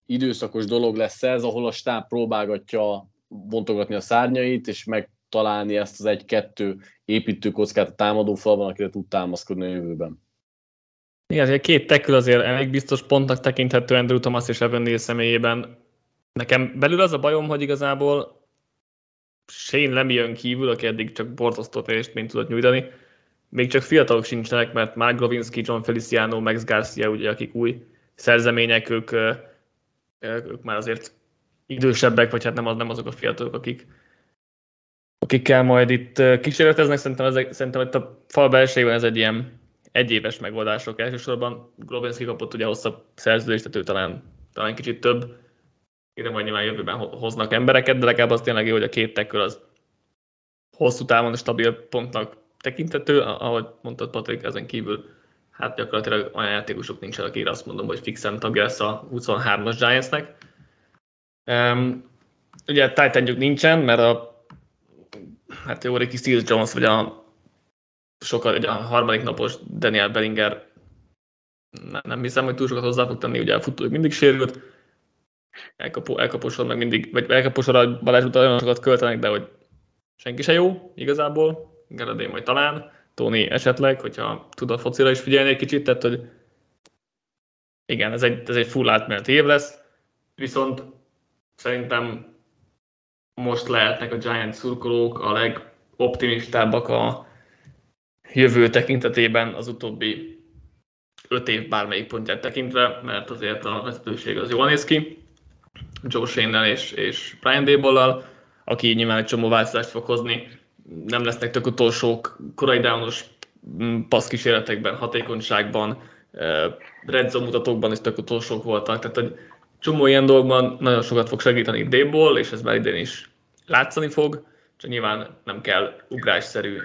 időszakos dolog lesz ez, ahol a stáb próbálgatja bontogatni a szárnyait, és megtalálni ezt az egy-kettő építőkockát a támadófalban, akire tud támaszkodni a jövőben. Igen, azért két tekül azért elég biztos pontnak tekinthető Andrew Thomas és Evan Neal személyében. Nekem belül az a bajom, hogy igazából Shane jön kívül, aki eddig csak borzasztó teljesítményt tudott nyújtani, még csak fiatalok sincsenek, mert Mark Grovinski, John Feliciano, Max Garcia, ugye, akik új szerzemények, ők, ők már azért idősebbek, vagy hát nem, az, nem azok a fiatalok, akik, akikkel majd itt kísérleteznek. Szerintem, ezek, szerintem itt a fal belsejében ez egy ilyen egyéves megoldások elsősorban. Grovinski kapott ugye hosszabb szerződést, tehát ő talán, talán kicsit több. Ide majd nyilván jövőben hoznak embereket, de legalább az tényleg jó, hogy a két tekkör az hosszú távon stabil pontnak tekintető, ahogy mondtad Patrik, ezen kívül hát gyakorlatilag olyan játékosok nincsenek, akire azt mondom, hogy fixen tagja lesz a 23-as Giantsnek. Um, ugye titan nincsen, mert a hát jó, Ricky Steel Jones, vagy a sokkal, ugye a harmadik napos Daniel Bellinger nem, nem hiszem, hogy túl sokat hozzá fog tenni, ugye a futó mindig sérült, elkapó, elkaposod meg mindig, vagy elkaposod a Balázs után olyan sokat költenek, de hogy senki se jó igazából, Geradé majd talán, Tony esetleg, hogyha tud a focira is figyelni egy kicsit, tehát hogy igen, ez egy, ez egy full átmeneti év lesz, viszont szerintem most lehetnek a Giant szurkolók a legoptimistábbak a jövő tekintetében az utóbbi öt év bármelyik pontját tekintve, mert azért a vezetőség az jól néz ki. Joe shane és, és Brian Dable-lal, aki nyilván egy csomó változást fog hozni, nem lesznek tök utolsók korai downos mm, passzkísérletekben, hatékonyságban, red mutatókban is tök utolsók voltak, tehát egy csomó ilyen dolgban nagyon sokat fog segíteni Dable, és ez már idén is látszani fog, csak nyilván nem kell ugrásszerű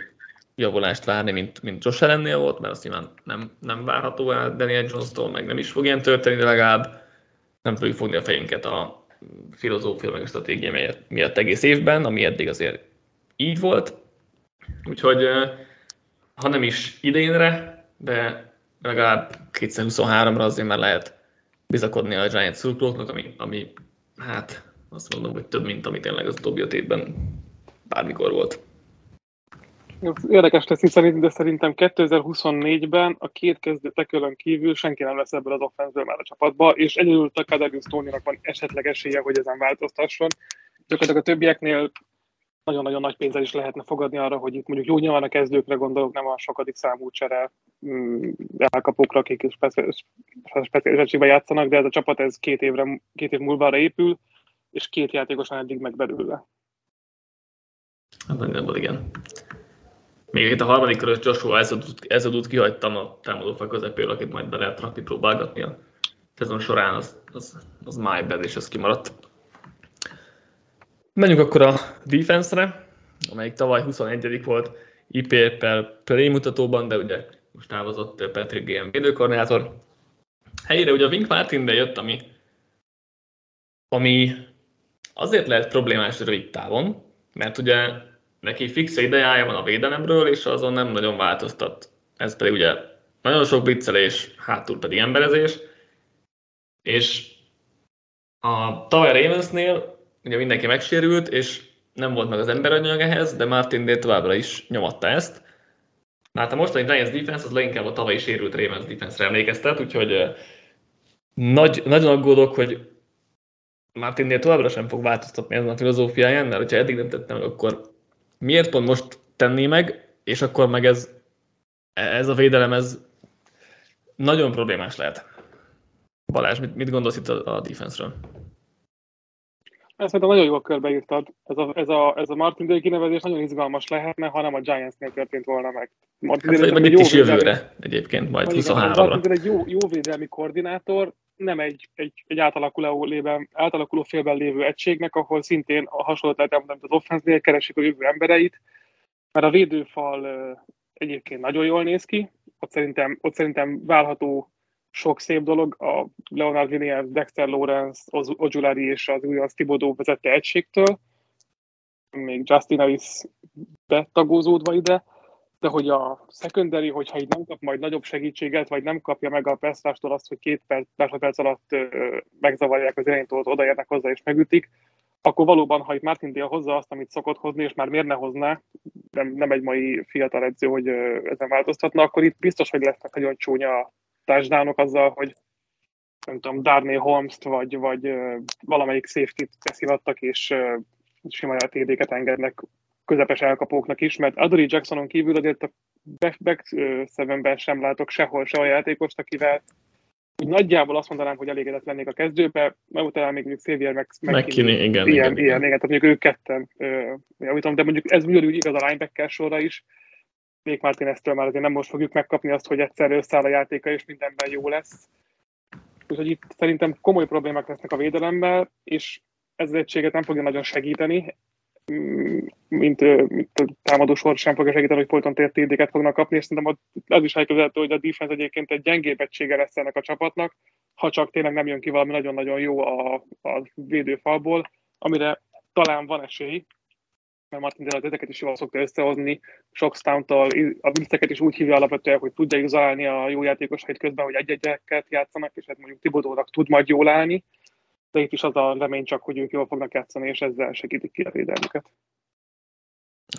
javulást várni, mint, mint Josh Allennél volt, mert azt nyilván nem, nem várható el Daniel Jones-tól, meg nem is fog ilyen történni, de legalább nem fogjuk fogni a fejünket a filozófia meg a stratégia miatt egész évben, ami eddig azért így volt. Úgyhogy ha nem is idénre, de legalább 2023-ra azért már lehet bizakodni a Giants szurkolóknak, ami, ami hát azt mondom, hogy több, mint ami tényleg az utóbbi öt évben bármikor volt. Érdekes lesz, hiszen de szerintem 2024-ben a két kezdő tekölön kívül senki nem lesz ebből az offenzből már a csapatba, és egyedül Takadarius Tóninak van esetleg esélye, hogy ezen változtasson. Gyakorlatilag a többieknél nagyon-nagyon nagy pénzzel is lehetne fogadni arra, hogy itt mondjuk jó nyilván a kezdőkre gondolok, nem a sokadik számú csere mm, elkapókra, akik speciális játszanak, de ez a csapat ez két, évre, két év múlva épül, és két játékosan eddig meg belőle. Hát nagyjából igen. Még itt a harmadik körös Joshua Ezodut kihagytam a támadófal közepéről, akit majd be lehet rakni, próbálgatni a szezon során, az, az, az my bad, és az kimaradt. Menjünk akkor a defense-re, amelyik tavaly 21 volt IPR-pel play mutatóban, de ugye most távozott Patrick GM védőkoordinátor. Helyére ugye a Wink Martin jött, ami, ami azért lehet problémás rövid távon, mert ugye neki fix ideája van a védelemről, és azon nem nagyon változtat. Ez pedig ugye nagyon sok blitzelés, hátul pedig emberezés, és a tavaly Ravensnél ugye mindenki megsérült, és nem volt meg az emberanyag ehhez, de Martin Day továbbra is nyomatta ezt. Hát a mostani Giants defense az leginkább a tavalyi sérült Ravens defense-re emlékeztet, úgyhogy nagy, nagyon aggódok, hogy Martin Day továbbra sem fog változtatni ezen a filozófiáján, mert ha eddig nem tettem akkor miért pont most tenné meg, és akkor meg ez, ez a védelem, ez nagyon problémás lehet. Balázs, mit, mit gondolsz itt a, a defense-ről? Ezt szerintem nagyon jól körbeírtad. Ez a, ez a, ez a Martin Day kinevezés nagyon izgalmas lehetne, ha nem a Giants-nél történt volna meg. Martin hát, vagy itt is jövőre egyébként, majd 23-ra. Martin egy jó, jó védelmi koordinátor, nem egy, egy, egy átalakuló, lében, átalakuló félben lévő egységnek, ahol szintén a hasonlót lehet elmondani, az offense keresik a jövő embereit, mert a védőfal egyébként nagyon jól néz ki, ott szerintem, ott szerintem válható sok szép dolog. A Leonard Williams, Dexter Lawrence, Ojulari és az új Thibodeau vezette egységtől, még Justin Ellis betagózódva ide, de hogy a secondary, hogyha így nem kap majd nagyobb segítséget, vagy nem kapja meg a perctástól azt, hogy két perc, másodperc alatt ö, megzavarják az irányítót, odaérnek hozzá és megütik, akkor valóban, ha itt Martin Dia hozza azt, amit szokott hozni, és már miért ne hozná, nem, nem egy mai fiatal edző, hogy ezen változtatna, akkor itt biztos, hogy lesznek nagyon csúnya touchdownok azzal, hogy nem tudom, Darnay Holmes-t, vagy, vagy valamelyik safety-t és sima TD-ket engednek közepes elkapóknak is, mert Adori Jacksonon kívül azért a back, back sem látok sehol se a játékost, akivel úgy nagyjából azt mondanám, hogy elégedett lennék a kezdőbe, mert utána még mondjuk Xavier meg, meg McKinney, igen, ilyen, igen, igen, igen, igen, tehát mondjuk ők ketten javítom, de mondjuk ez ugyanúgy igaz a linebacker sorra is, még Martineztől már azért nem most fogjuk megkapni azt, hogy egyszer összeáll a játéka, és mindenben jó lesz. Úgyhogy itt szerintem komoly problémák lesznek a védelemmel, és ez az egységet nem fogja nagyon segíteni, mint, mint a támadó sor sem fogja segíteni, hogy folyton tértédéket fognak kapni, és szerintem az is elképzelhető, hogy a defense egyébként egy gyengébb egysége lesz ennek a csapatnak, ha csak tényleg nem jön ki valami nagyon-nagyon jó a, a védőfalból, amire talán van esély, mert Martin Dillard ezeket is jól szokta összehozni, sok stunt-tal, a vicceket is úgy hívja alapvetően, hogy tudja izolálni a jó játékosait közben, hogy egy-egyeket játszanak, és hát mondjuk Tibodónak tud majd jól állni, de itt is az a remény csak, hogy ők jól fognak játszani, és ezzel segítik ki a védelmüket.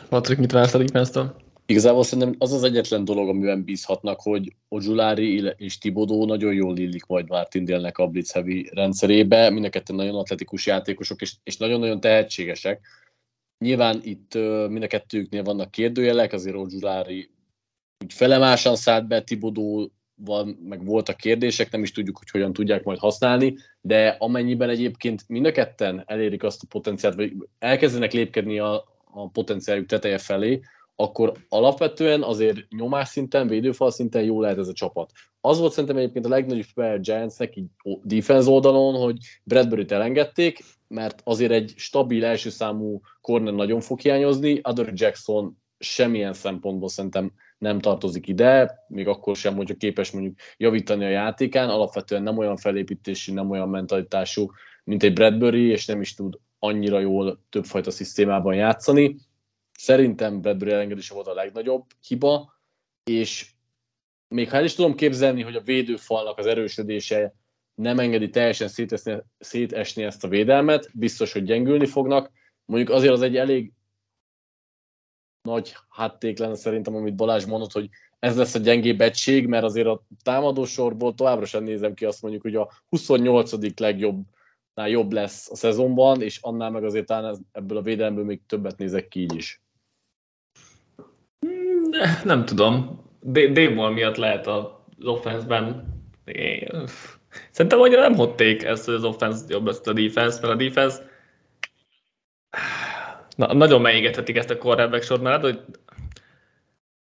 Patrik, mit vársz a defense Igazából szerintem az az egyetlen dolog, amiben bízhatnak, hogy Ojulari és Tibodó nagyon jól illik majd Martin Délnek a Blitz Heavy rendszerébe. Mind a ketten nagyon atletikus játékosok, és, és nagyon-nagyon tehetségesek. Nyilván itt mind a kettőknél vannak kérdőjelek, azért Ojulari úgy felemásan szállt be, Tibodó van, meg voltak kérdések, nem is tudjuk, hogy hogyan tudják majd használni, de amennyiben egyébként mind a ketten elérik azt a potenciált, vagy elkezdenek lépkedni a, a potenciáljuk teteje felé, akkor alapvetően azért nyomás szinten, védőfal szinten jó lehet ez a csapat. Az volt szerintem egyébként a legnagyobb fel Giantsnek így defense oldalon, hogy Bradbury-t elengedték, mert azért egy stabil első számú corner nagyon fog hiányozni, Adore Jackson semmilyen szempontból szerintem nem tartozik ide, még akkor sem, hogyha képes mondjuk javítani a játékán, alapvetően nem olyan felépítésű, nem olyan mentalitású, mint egy Bradbury, és nem is tud annyira jól többfajta szisztémában játszani. Szerintem Bradbury elengedése volt a legnagyobb hiba, és még ha el is tudom képzelni, hogy a védőfalnak az erősödése nem engedi teljesen szétesni, szétesni ezt a védelmet, biztos, hogy gyengülni fognak. Mondjuk azért az egy elég nagy hátték lenne szerintem, amit Balázs mondott, hogy ez lesz a gyengébb egység, mert azért a támadósorból továbbra sem nézem ki azt mondjuk, hogy a 28. legjobb jobb lesz a szezonban, és annál meg azért talán ebből a védelemből még többet nézek ki így is. Nem tudom. Dave miatt lehet az offense-ben. Szerintem annyira nem hotték ezt, hogy az offense jobb lesz a defense, mert a defense Na, nagyon megégethetik ezt a quarterback sor, mert hogy...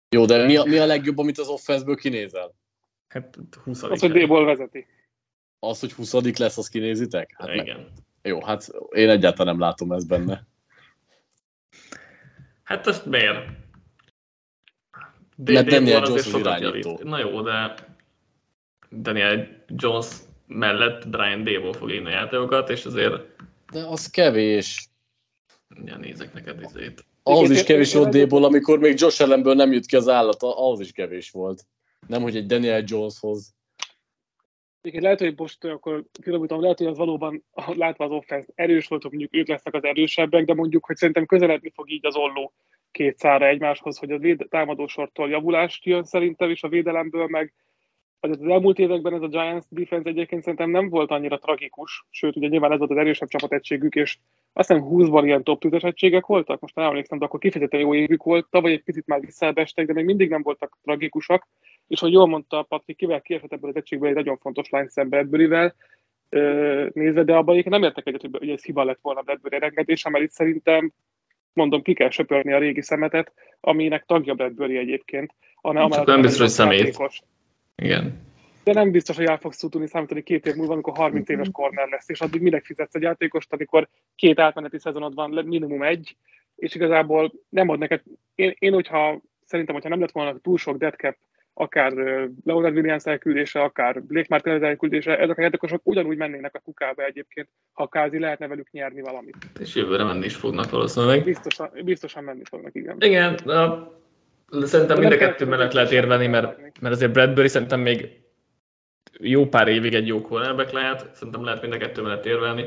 Jó, de mi a, mi a legjobb, amit az offense-ből kinézel? Hát 20 Az, hogy D-ból vezeti. Az, hogy 20 lesz, azt kinézitek? Hát Igen. Ne. Jó, hát én egyáltalán nem látom ezt benne. Hát ezt miért? Mert Daniel Jones az irányító. Na jó, de Daniel Jones mellett Brian Dable fog írni a játékokat, és azért... De az kevés. Ja, nézek neked izét. Ahhoz is kevés volt Dable, amikor még Josh Allenből nem jut ki az állat, ahhoz is kevés volt. Nem, hogy egy Daniel Joneshoz. Egyébként lehet, hogy most akkor kilomítom, lehet, hogy az valóban látva az offense erős volt, hogy mondjuk ők lesznek az erősebbek, de mondjuk, hogy szerintem közeledni fog így az olló két szára egymáshoz, hogy a véd- támadósortól javulást jön szerintem, és a védelemből meg az elmúlt években ez a Giants defense egyébként szerintem nem volt annyira tragikus, sőt, ugye nyilván ez volt az erősebb csapategységük, és azt hiszem 20-ban ilyen top 10 egységek voltak, most nem emlékszem, de akkor kifejezetten jó évük volt, tavaly egy picit már visszaestek, de még mindig nem voltak tragikusak, és hogy jól mondta Patrik, kivel kiesett ebből az egységből egy nagyon fontos line Sam Bradbury-vel, nézve, de abban nem értek egyet, hogy ez hiba lett volna Bradbury engedése, mert itt szerintem mondom, ki kell söpörni a régi szemetet, aminek tagja Bradbury egyébként. Csak nem biztos, hogy szemét. Igen. De nem biztos, hogy el fogsz tudni számítani két év múlva, amikor 30 éves corner lesz, és addig minek fizetsz egy játékost, amikor két átmeneti szezonod van, minimum egy, és igazából nem ad neked. Én, én hogyha szerintem, hogyha nem lett volna túl sok dead cap akár Leonard Williams elküldése, akár Blake Martinez elküldése, ezek a játékosok ugyanúgy mennének a kukába egyébként, ha kázi lehetne velük nyerni valamit. És jövőre menni is fognak valószínűleg. Biztosan, biztosan menni fognak, igen. Igen, a, szerintem mind a kettő mellett lehet érvelni, mert, mert azért Bradbury szerintem még jó pár évig egy jó cornerback lehet, szerintem lehet mind a kettő mellett érvelni.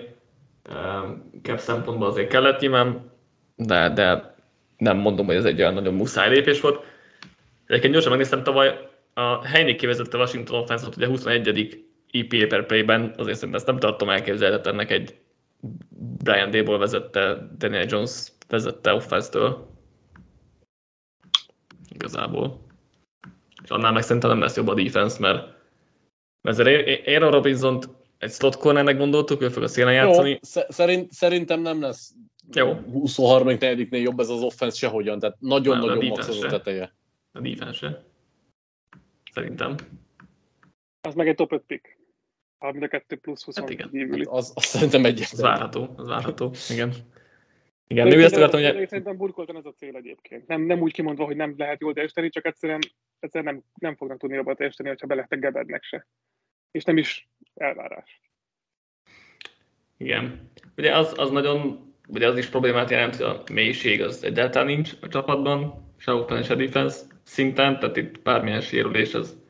Cap szempontból azért kellett nyilván, de, de nem mondom, hogy ez egy olyan nagyon muszáj lépés volt. Egyébként gyorsan megnéztem tavaly, a Heinik kivezette Washington offense ugye 21. EPA per play-ben, azért szerintem ezt nem tartom elképzelhetetlennek egy Brian Dable vezette, Daniel Jones vezette offense-től. Igazából. És annál meg szerintem nem lesz jobb a defense, mert, mert ezért Aaron robinson egy slot cornernek gondoltuk, ő fog a szélen játszani. Jó, szerint, szerintem nem lesz jó. 23 nél jobb ez az offense sehogyan, tehát nagyon-nagyon max az a teteje. A defense Szerintem. Az meg egy top 5 pick. Ha mind a kettő plusz 20 hát igen. kívüli. Az, az szerintem egy. Az várható, az várható, igen. Igen, még ezt akartam, hogy... Szerintem burkoltan ez a cél egyébként. Nem, nem úgy kimondva, hogy nem lehet jól teljesíteni, csak egyszerűen, egyszerűen nem, nem fognak tudni jobban teljesíteni, hogyha beletek Gebednek se. És nem is elvárás. Igen. Ugye az, az nagyon ugye az is problémát jelent, hogy a mélység az egyáltalán nincs a csapatban, se offense, se defense szinten, tehát itt bármilyen sérülés az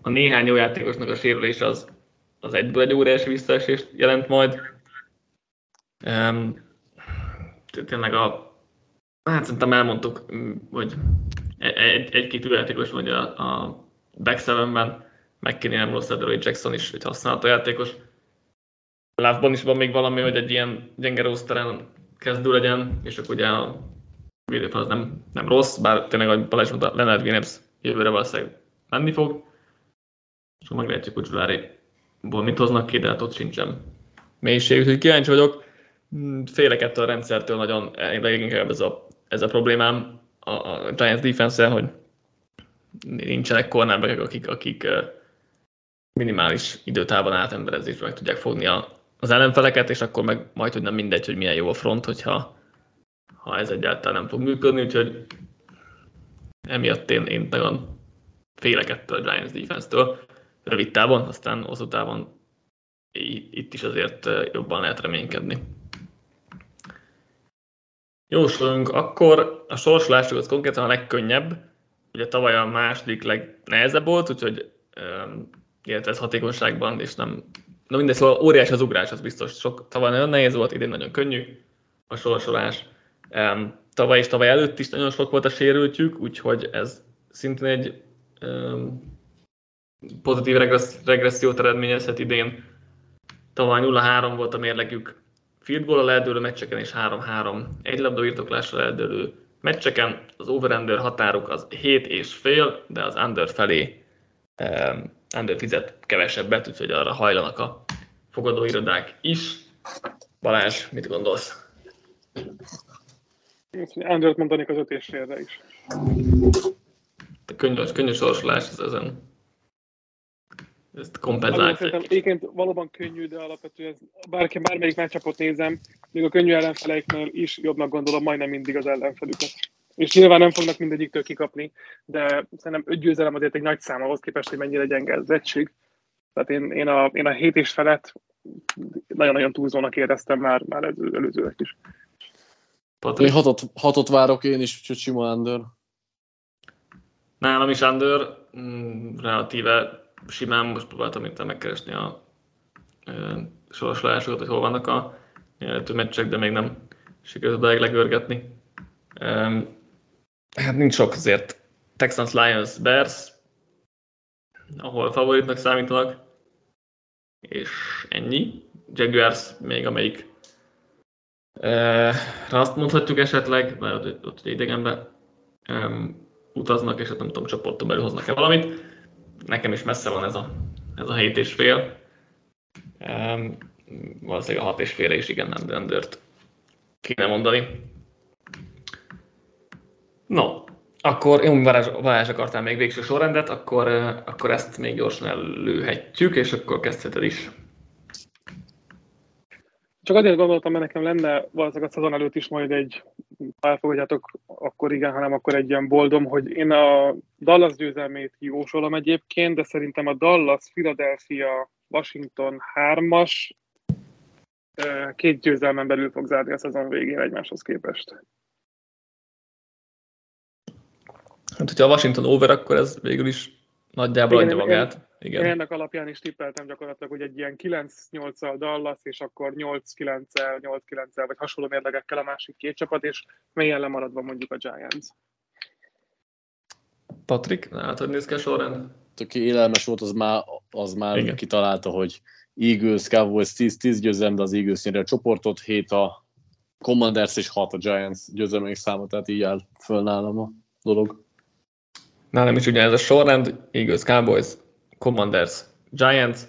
a néhány jó játékosnak a sérülés az, az egyből egy óriási visszaesést jelent majd. Tényleg a, hát szerintem elmondtuk, hogy egy, egy-két egy játékos vagy a, a back seven-ben, McKinney nem rossz, Roy Jackson is egy használható játékos. Lávban is van még valami, hogy egy ilyen gyenge roszteren kezdő legyen, és akkor ugye a védőfal az nem, nem rossz, bár tényleg, ahogy Balázs mondta, Leonard Williams jövőre valószínűleg menni fog, és akkor meglátjuk, hogy Zsuláriból mit hoznak ki, de hát ott sincsen mélység, úgyhogy kíváncsi vagyok. Hmm, félek ettől a rendszertől nagyon, leginkább ez a, ez a problémám a, a Giants defense hogy nincsenek cornerback, akik, akik minimális időtávon átemberezésben meg tudják fogni a, az ellenfeleket, és akkor meg majd, hogy nem mindegy, hogy milyen jó a front, hogyha ha ez egyáltalán nem fog működni, úgyhogy emiatt én, én nagyon félek ettől a Giants defense-től rövid távon, aztán hosszú távon itt is azért jobban lehet reménykedni. Jósolunk, akkor a sorsolások az konkrétan a legkönnyebb, ugye tavaly a második legnehezebb volt, úgyhogy illetve ez hatékonyságban, és nem, na mindegy, szóval óriás az ugrás, az biztos. Sok, tavaly nagyon nehéz volt, idén nagyon könnyű a sorsolás. Tavaly és tavaly előtt is nagyon sok volt a sérültjük, úgyhogy ez szintén egy pozitív regressz, regressziót eredményezhet idén. Tavaly 0-3 volt a mérlegük field goal a lehetőlő meccseken, és 3-3 egy labda birtoklásra lehetőlő meccseken. Az over-under határuk az 7 és fél, de az under felé um, under fizet kevesebbet, úgyhogy arra hajlanak a fogadóirodák is. Balázs, mit gondolsz? Andrőt mondanék az ötésére is. Könnyű, könnyű sorsolás ez ezen. Ezt kompenzálják. Egyébként valóban könnyű, de alapvetően bárki, bármelyik meccsapot nézem, még a könnyű ellenfeleiknél is jobbnak gondolom majdnem mindig az ellenfelüket. És nyilván nem fognak mindegyiktől kikapni, de szerintem öt győzelem azért egy nagy szám ahhoz képest, hogy mennyire gyenge az egység. Tehát én, én, a, én a hét és felett nagyon-nagyon túlzónak éreztem már, már előzőek is. Patrik? Én hatot, hatot várok én is, úgyhogy sima under. Nálam is under, mm, relatíve simán, most próbáltam itt megkeresni a soroslásokat, hogy hol vannak a meccsek, de még nem sikerült odáig legörgetni. Hát nincs sok azért. Texans, Lions, Bears, ahol favoritnak számítanak, és ennyi. Jaguars még amelyik Uh, azt mondhatjuk esetleg, mert ott, ott idegenbe um, utaznak, és ott nem tudom, csoporton belül hoznak-e valamit. Nekem is messze van ez a, ez a 7 és fél. Um, valószínűleg a 6 és félre is igen, nem rendőrt kéne mondani. No, akkor jó, Balázs, Balázs akartál még végső sorrendet, akkor, akkor ezt még gyorsan előhetjük, és akkor kezdheted is. Csak azért gondoltam, mert nekem lenne valószínűleg a szezon előtt is majd egy, elfogadjátok, akkor igen, hanem akkor egy ilyen boldom, hogy én a Dallas győzelmét jósolom egyébként, de szerintem a Dallas, Philadelphia, Washington 3-as két győzelmen belül fog zárni a szezon végén egymáshoz képest. Hát, hogyha a Washington over, akkor ez végül is nagyjából adja magát. Igen. Én ennek alapján is tippeltem gyakorlatilag, hogy egy ilyen 9-8-al Dallas, és akkor 8-9-el, 8-9-el, vagy hasonló mérlegekkel a másik két csapat, és mélyen lemaradva mondjuk a Giants. Patrik, hát hogy néz ki a sorrend? Aki élelmes volt, az már, az már Igen. kitalálta, hogy Eagles, Cowboys 10-10 győzelem, de az Eagles nyeri a csoportot, 7 a Commanders és 6 a Giants győzelmek száma, tehát így áll föl nálam a dolog. Nálam is ugye ez a sorrend, Eagles, Cowboys, Commanders, Giants.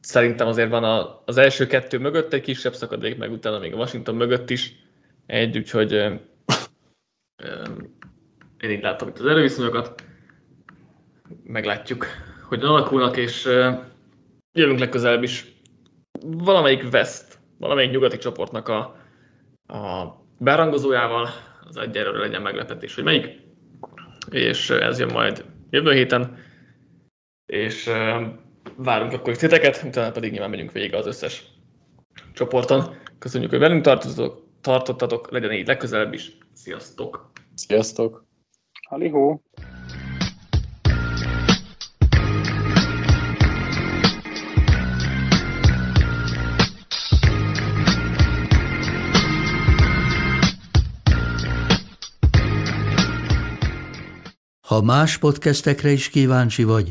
Szerintem azért van az első kettő mögött egy kisebb szakadék, meg utána még a Washington mögött is egy, úgyhogy én így látom itt az erőviszonyokat. Meglátjuk, hogy alakulnak, és jövünk legközelebb is valamelyik West, valamelyik nyugati csoportnak a, a berangozójával, az egyelőre legyen meglepetés, hogy melyik, és ez jön majd jövő héten, és várunk akkor titeket, utána pedig nyilván megyünk végig az összes csoporton. Köszönjük, hogy velünk tartottatok, tartottatok legyen így legközelebb is. Sziasztok! Sziasztok! Halihó! Ha más podcastekre is kíváncsi vagy,